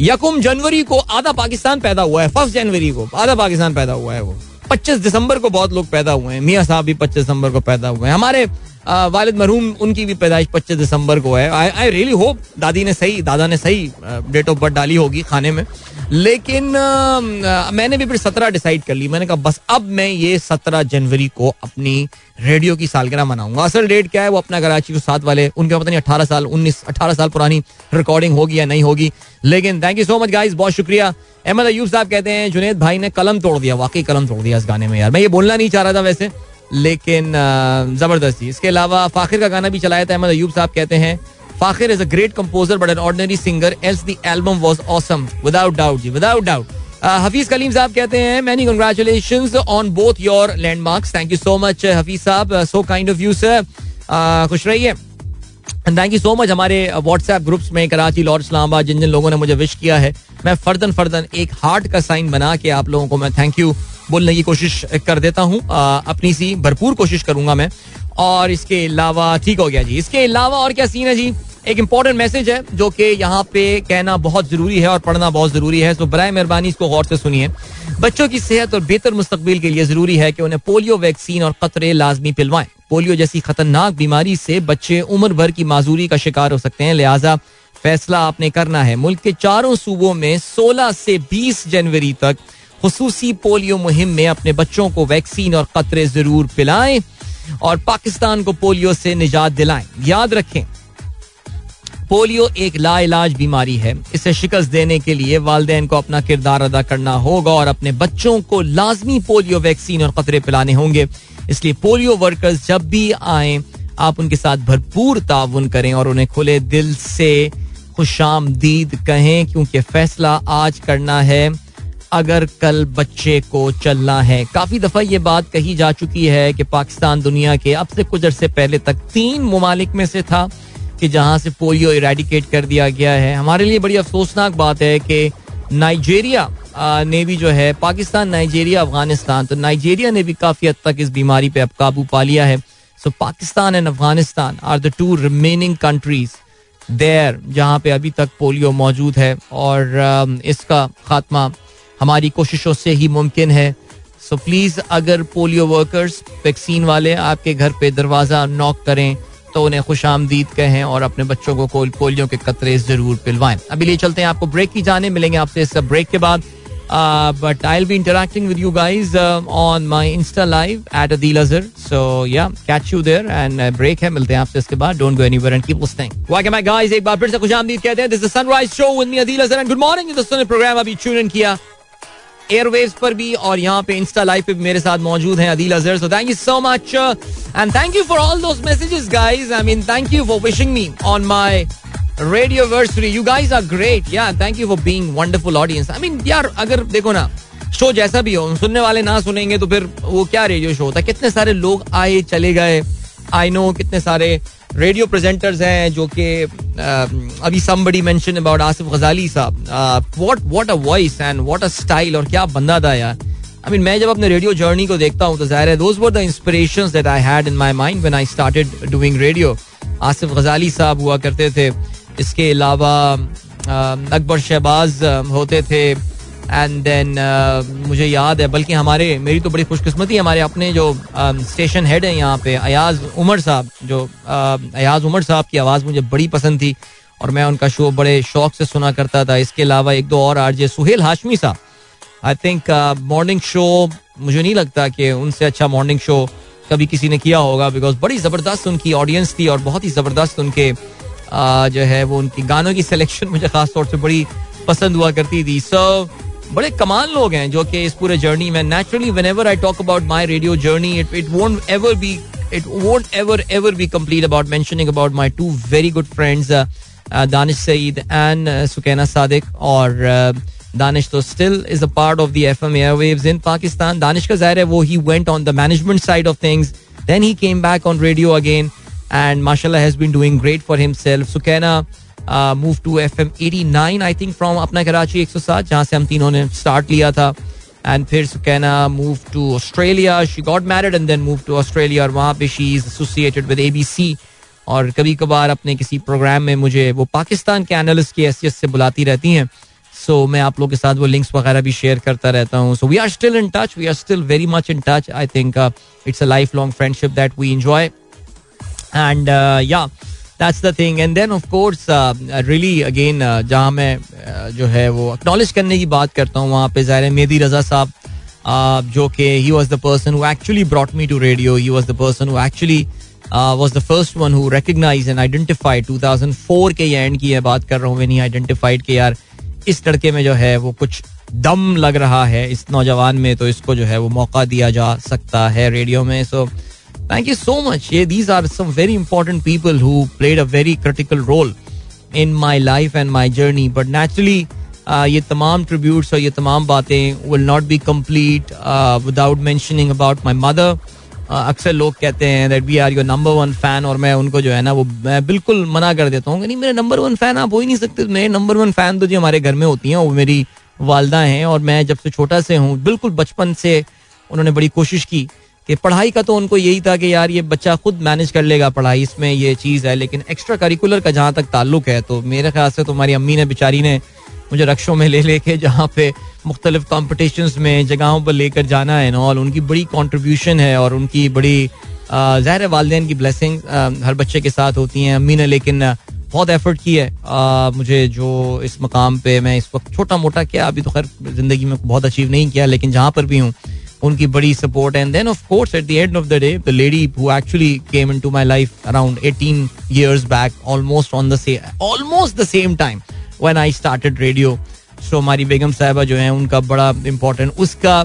S1: यकुम जनवरी को आधा पाकिस्तान पैदा हुआ है, फ़र्स्ट जनवरी को आधा पाकिस्तान पैदा हुआ है वो। पच्चीस दिसंबर को बहुत लोग पैदा हुए हैं, मियाँ साहब भी पच्चीस दिसंबर को पैदा हुए हैं। हमारे वालिद मरहूम उनकी भी पैदाइश पच्चीस दिसंबर को है। आई रियली होप दादी ने सही दादा ने सही डेट ऑफ़ बर्थ डाली होगी खाने में। लेकिन आ, मैंने भी फिर सत्रह डिसाइड कर ली। मैंने कहा बस अब मैं ये सत्रह जनवरी को अपनी रेडियो की सालगिरह मनाऊँगा। असल डेट क्या है? वो अपना कराची के साथ वाले उनके पता नहीं अठारह साल उन्नीस अठारह साल पुरानी रिकॉर्डिंग होगी या नहीं होगी। लेकिन thank you so much guys बहुत शुक्रिया। अहमद अयूब साहब कहते हैं जुनेद भाई ने कलम तोड़ दिया। वाकई कलम तोड़ दिया इस गाने में यार। मैं ये बोलना नहीं चाह रहा था वैसे। लेकिन ज़बरदस्ती। इसके अलावा फाखिर का गाना भी चलाया था, अहमद अयूब साहब कहते हैं, Fakhir is a great composer but an ordinary singer else the album was awesome without doubt ji without doubt Hafeez Kaleem साहब कहते हैं many congratulation on both your landmarks thank you so much Hafeez साहब. So kind of you sir खुश रहिए. Thank you so much हमारे WhatsApp groups में, Karachi Lord Islamabad, जिन जिन लोगों ने मुझे विश किया है, मैं फर्दन फर्दन एक हार्ट का साइन बना के आप लोगों को मैं थैंक यू बोलने की कोशिश कर देता हूँ। अपनी सी भरपूर कोशिश करूँगा मैं। और इसके अलावा, ठीक हो गया जी। इसके अलावा और क्या सीन है जी? एक इंपॉर्टेंट मैसेज है, जो कि यहाँ पे कहना बहुत ज़रूरी है और पढ़ना बहुत ज़रूरी है। तो बर मेहरबानी इसको गौर से सुनिए। बच्चों की सेहत और बेहतर मुस्तबिल के लिए ज़रूरी है कि उन्हें पोलियो वैक्सीन और कतरे लाजमी पिलवाएँ। पोलियो जैसी खतरनाक बीमारी से बच्चे उम्र भर की माजूरी का शिकार हो सकते हैं। लिहाजा फैसला आपने करना है। मुल्क के चारों सूबों में 16 से 20 जनवरी तक खसूसी पोलियो मुहिम में अपने बच्चों को वैक्सीन और कतरे ज़रूर पिलाएँ और पाकिस्तान को पोलियो से निजात दिलाएँ। याद रखें, पोलियो एक लाइलाज बीमारी है। इसे शिकस्त देने के लिए वालदेन को अपना किरदार अदा करना होगा और अपने बच्चों को लाजमी पोलियो वैक्सीन और कतरे पिलाने होंगे। इसलिए पोलियो वर्कर्स जब भी आए, आप उनके साथ भरपूर ताउन करें और उन्हें खुले दिल से खुशामदीद कहें, क्योंकि फैसला आज करना है। अगर कल बच्चे को चलना है। काफ़ी दफ़ा ये बात कही जा चुकी है कि पाकिस्तान दुनिया के अब से कुछ अरसे पहले तक तीन ममालिक में से था कि जहाँ से पोलियो इरेडिकेट कर दिया गया है। हमारे लिए बड़ी अफसोसनाक बात है कि नाइजेरिया ने भी जो है, पाकिस्तान, नाइजेरिया, अफ़गानिस्तान तो नाइजेरिया ने भी काफ़ी हद तक इस बीमारी पे अब काबू पा लिया है। So Pakistan and Afghanistan are the two remaining countries there जहाँ पे अभी तक पोलियो मौजूद है और इसका खात्मा हमारी कोशिशों से ही मुमकिन है। सो प्लीज़ अगर पोलियो वर्कर्स वैक्सीन वाले आपके घर पे दरवाज़ा नॉक करें तो उन्हें खुश आमदीद कहें और अपने बच्चों को पोलियो के कतरे ज़रूर पिलवाएँ। अभी लिए चलते हैं आपको ब्रेक की जाने, मिलेंगे आपसे इस ब्रेक के बाद। But I be interacting with you guys on my insta live at Adeel Azhar so ya catch you there and break है, मिलते हैं आपसे इसके बाद। Don't go anywhere and keep listening वाके माय गाइस एक बार फिर से खुश आमदीद कहते हैं? This is sunrise show with me Adeel Azhar and good morning दोस्तों ने प्रोग्राम अभी ट्यून इन किया। एयरवेव्स पर भी और यहाँ पे इंस्टा लाइव पे मेरे साथ मौजूद हैं Adeel Azhar so thank you so much and thank you for all those messages guys I mean thank you for wishing me on my radio anniversary you guys are great ya thank you for being wonderful audience I mean यार, अगर देखो ना show जैसा भी हो, सुनने वाले ना सुनेंगे तो फिर वो क्या रेडियो शो होता है? कितने सारे लोग आए, चले गए? आई नो कितने सारे रेडियो प्रेजेंटर्स हैं जो कि अभी somebody mention about Asif Ghazali साहब। What what a voice and what a style और क्या बंदा था यार। आई मीन मैं जब अपने रेडियो जर्नी को देखता हूँ तो ज़ाहिर है those were the inspirations that I had in my mind when I started doing radio Asif Ghazali साहब हुआ करते थे। इसके अलावा अकबर शहबाज होते थे। एंड देन uh, मुझे याद है बल्कि हमारे मेरी तो बड़ी खुशकिस्मती हमारे अपने जो स्टेशन हेड है यहाँ पे अयाज उमर साहब जो अयाज उमर साहब की आवाज़ मुझे बड़ी पसंद थी और मैं उनका शो बड़े शौक से सुना करता था। इसके अलावा एक दो और आर जे सुहेल हाशमी साहब। आई थिंक मॉर्निंग शो मुझे नहीं लगता कि उनसे अच्छा मॉर्निंग शो कभी किसी ने किया होगा बिकॉज़ बड़ी ज़बरदस्त उनकी ऑडियंस थी और बहुत ही ज़बरदस्त उनके uh, जो है वो उनकी गानों की सिलेक्शन मुझे खास तौर से बड़ी पसंद हुआ करती थी। सो बड़े कमाल लोग हैं जो कि इस पूरे जर्नी में naturally whenever I talk about my radio journey it it won't ever be it won't ever ever be complete about mentioning about my two very good friends Danish Saeed and Sukaina Sadiq और दानिश तो still is a part of the FM airwaves in Pakistan Danish का ज़ाहिर है वो he went on the management side of things then he came back on radio again and माशाल्लाह has been doing great for himself Sukaina move to F M eighty nine I think from अपना कराची एक सौ सात, जहाँ से हम तीनों ने स्टार्ट लिया था। एंड फिर Sukaina move to Australia she got married and then move to Australia और वहाँ पे she is associated with A B C और कभी कभार अपने किसी प्रोग्राम में मुझे वो पाकिस्तान के एनालिस्ट की हैसियत से बुलाती रहती हैं। सो मैं आप लोग के साथ वो लिंक्स वगैरह भी शेयर करता रहता हूँ। So we are still in touch we are still very much in touch I think it's a life long friendship that we enjoy and ya that's the thing and then of course really again जहाँ मैं uh, जो है वो acknowledge करने की बात करता हूँ वहाँ पे ज़ाहिर मेहदी रजा साहब uh, जो कि he was the person who actually brought me to radio he was the person who actually was the first one who recognize and identified 2004 के एंड की बात कर रहा हूँ मैंने आइडेंटिफाइड के यार इस लड़के में जो है वो कुछ दम लग रहा है इस नौजवान में तो इसको जो है वो मौका दिया जा सकता है रेडियो में. So so, Thank you so much ये these are very important people who played a very critical role in my life and my journey. But naturally, uh, ये तमाम ट्रिब्यूट्स और ये तमाम बातें will not be complete without mentioning about my mother अक्सर लोग कहते हैं that we are your number one fan और मैं उनको जो है ना वो मैं बिल्कुल मना कर देता हूँ नहीं मेरे नंबर वन फ़ैन आप हो ही नहीं सकते। मेरे नंबर वन फ़ैन तो जो हमारे घर में होती हैं वो मेरी वालदा हैं और मैं जब से छोटा से हूँ बिल्कुल बचपन से उन्होंने बड़ी कोशिश की। कि पढ़ाई का तो उनको यही था कि यार ये बच्चा खुद मैनेज कर लेगा पढ़ाई इसमें ये चीज़ है लेकिन एक्स्ट्रा करिकुलर का जहाँ तक ताल्लुक है तो मेरे ख्याल से तो हमारी अम्मी ने बेचारी ने मुझे रक्षों में ले लेके जहाँ पे मुख्तलिफ़ कॉम्पिटिशन में जगहों पर लेकर जाना है ऑल उनकी बड़ी कॉन्ट्रीब्यूशन है और उनकी बड़ी ज़ाहिर वालदेन की ब्लेसिंग हर बच्चे के साथ होती हैं। अम्मी ने लेकिन बहुत एफर्ट की है। आ, मुझे जो इस मकाम पे मैं इस वक्त छोटा मोटा किया अभी तो खैर ज़िंदगी में बहुत अचीव नहीं किया लेकिन जहाँ पर भी हूँ उनकी बड़ी support and then of course at the end of the day the lady who actually came into my life around 18 years back almost on the same almost the same time when I started radio so हमारी बेगम साहबा जो है उनका बड़ा important उसका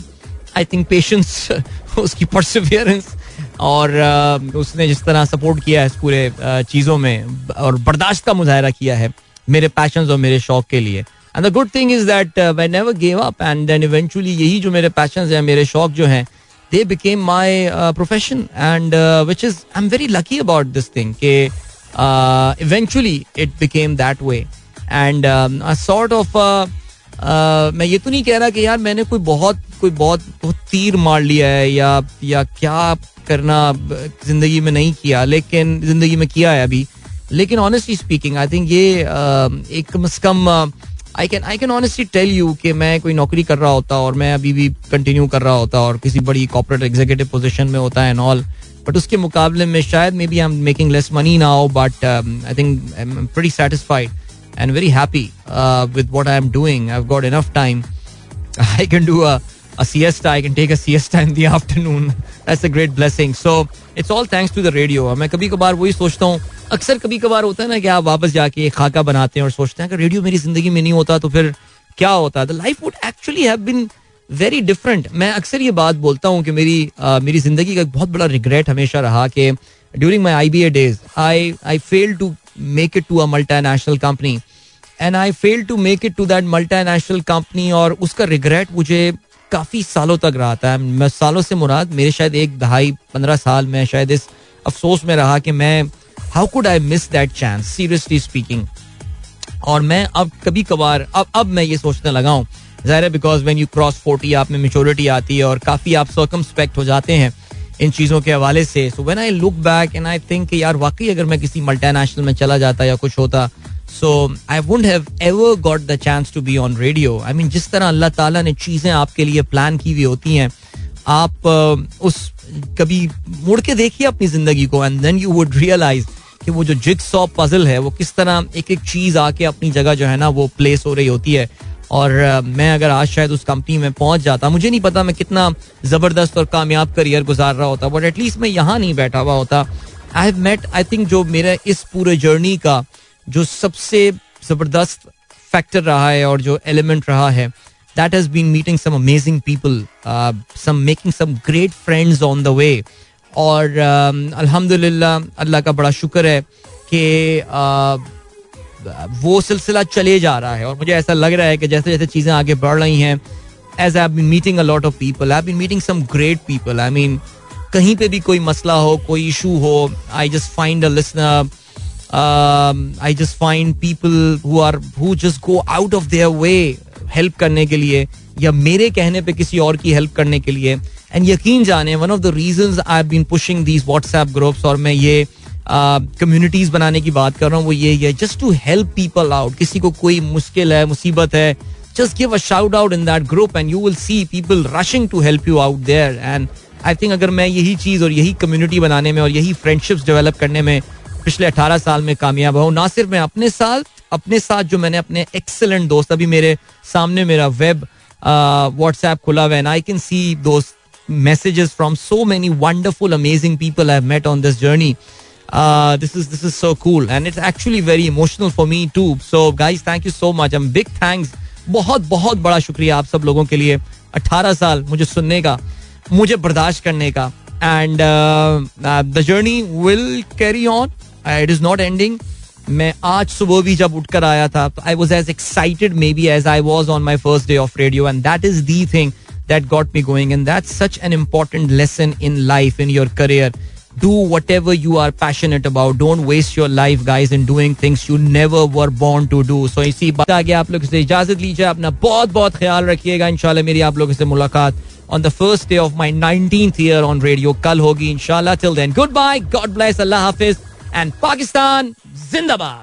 S1: I think patience उसकी perseverance और uh, उसने जिस तरह सपोर्ट किया है इस पूरे uh, चीज़ों में और बर्दाश्त का मुजाहरा किया है मेरे पैशन और मेरे शौक के लिए। And the good thing is that I never give up and then eventually यही जो मेरे पैशन हैं मेरे शौक जो हैं they became my profession and which is I am very lucky about this thing के eventually it became that way and sort of मैं ये तो नहीं कह रहा कि यार मैंने कोई बहुत कोई बहुत बहुत तीर मार लिया है या या क्या करना ज़िंदगी में नहीं किया लेकिन ज़िंदगी में किया है अभी। लेकिन ऑनेस्टली स्पीकिंग आई थिंक ये uh, एक कम से कम uh, I can I can honestly tell you कि मैं कोई नौकरी कर रहा होता और मैं अभी भी कंटिन्यू कर रहा होता और किसी बड़ी कॉपरेट एग्जीक्यूटिव पोजीशन में होता है एंड ऑल बट उसके मुकाबले में शायद maybe I am making less money now but I think I am pretty satisfied and very happy with what I am doing I got enough time I can do a siesta. I can take a siesta in the <laughs> afternoon. That's a great blessing. So, it's all thanks to the radio. मैं कभी कभार वही सोचता हूँ अक्सर कभी कभार होता है ना कि आप वापस जाके एक खाका बनाते हैं और सोचते हैं कि रेडियो मेरी ज़िंदगी में नहीं होता तो फिर क्या होता? The life would actually have been very different मैं अक्सर ये बात बोलता हूँ कि मेरी uh, मेरी ज़िंदगी का एक बहुत बड़ा रिग्रेट हमेशा रहा कि during my I B A days I I fail to make it to a multinational company and I fail to make it to that multinational company और उसका रिग्रेट मुझे काफ़ी सालों तक रहा था। मैं सालों से मुराद मेरे शायद एक दहाई पंद्रह साल में शायद इस अफसोस में रहा कि मैं how could I miss that chance seriously speaking और मैं अब कभी कभार, अब अब मैं ये सोचने लगा हूँ। ज़ाहिर है because when you cross forty आप में मेचोरिटी आती है और काफ़ी आप सर्कमस्पेक्ट हो जाते हैं इन चीज़ों के हवाले से। So when I look back and I think यार, वाकई अगर मैं किसी मल्टी में चला जाता या कुछ होता so I would have ever got the chance to be on radio I mean जिस तरह अल्लाह ताला ने चीज़ें आपके लिए प्लान की हुई होती हैं, आप उस, कभी मुड़ के देखिए अपनी ज़िंदगी को and then you would realize कि वो जो जिग सॉ पजल है, वो किस तरह एक एक चीज़ आके अपनी जगह जो है ना, वो प्लेस हो रही होती है। और मैं अगर आज शायद उस कंपनी में पहुँच जाता, मुझे नहीं पता मैं कितना ज़बरदस्त और कामयाब करियर गुजार रहा होता बट एटलीस्ट मैं यहाँ नहीं बैठा हुआ होता। I have met I think जो मेरे इस पूरे जर्नी का जो सबसे ज़बरदस्त फैक्टर रहा है और जो एलिमेंट रहा है that has been meeting some amazing people some making some great friends on the way और अल्हम्दुलिल्लाह, अल्लाह का बड़ा शुक्र है कि वो सिलसिला चले जा रहा है। और मुझे ऐसा लग रहा है कि जैसे जैसे चीज़ें आगे बढ़ रही हैं as I been meeting a lot of people I been meeting some great people I mean कहीं पे भी कोई मसला हो, कोई इशू हो I just find a listener I just find people who are who just go out of their way help करने के लिए, या मेरे कहने पे किसी और की हेल्प करने के लिए एंड यकीन जाने one of the reason I been pushing these WhatsApp groups और मैं ये कम्युनिटीज uh, बनाने की बात कर रहा हूँ वो ये है just to help people out किसी को कोई मुश्किल है मुसीबत है just give a shout out in that group and you will see people rushing to help you out there and I think अगर मैं यही चीज़ और यही कम्युनिटी बनाने में और यही फ्रेंडशिप्स डेवलप करने में पिछले अठारह साल में कामयाब हूँ ना सिर्फ़ मैं अपने साथ अपने साथ जो मैंने अपने एक्सेलेंट दोस्त अभी मेरे सामने मेरा वेब व्हाट्सएप खुला हुआ है आई कैन सी दोस्त messages from so many wonderful, amazing people I've met on this journey. Uh, this is this is so cool and it's actually very emotional for me too. So guys, thank you so much. I'm big thanks. बहुत बहुत बड़ा शुक्रिया आप सब लोगों के लिए 18 साल मुझे सुनने का मुझे बर्दाश्त करने का and the journey will carry on it is not ending मैं आज सुबह भी जब उठकर आया था I was as excited maybe as I was on my first day of radio and that is the thing that got me going. And that's such an important lesson in life, in your career. Do whatever you are passionate about. Don't waste your life, guys, in doing things you never were born to do. So इसी बात आगे आप लोग से इजाजत लीजिए अपना बहुत बहुत ख्याल रखिएगा इंशाल्लाह मेरी आप लोगों से मुलाकात on the first day of my 19th year on radio कल होगी इंशाल्लाह till then goodbye God bless Allah Hafiz and Pakistan जिंदाबाद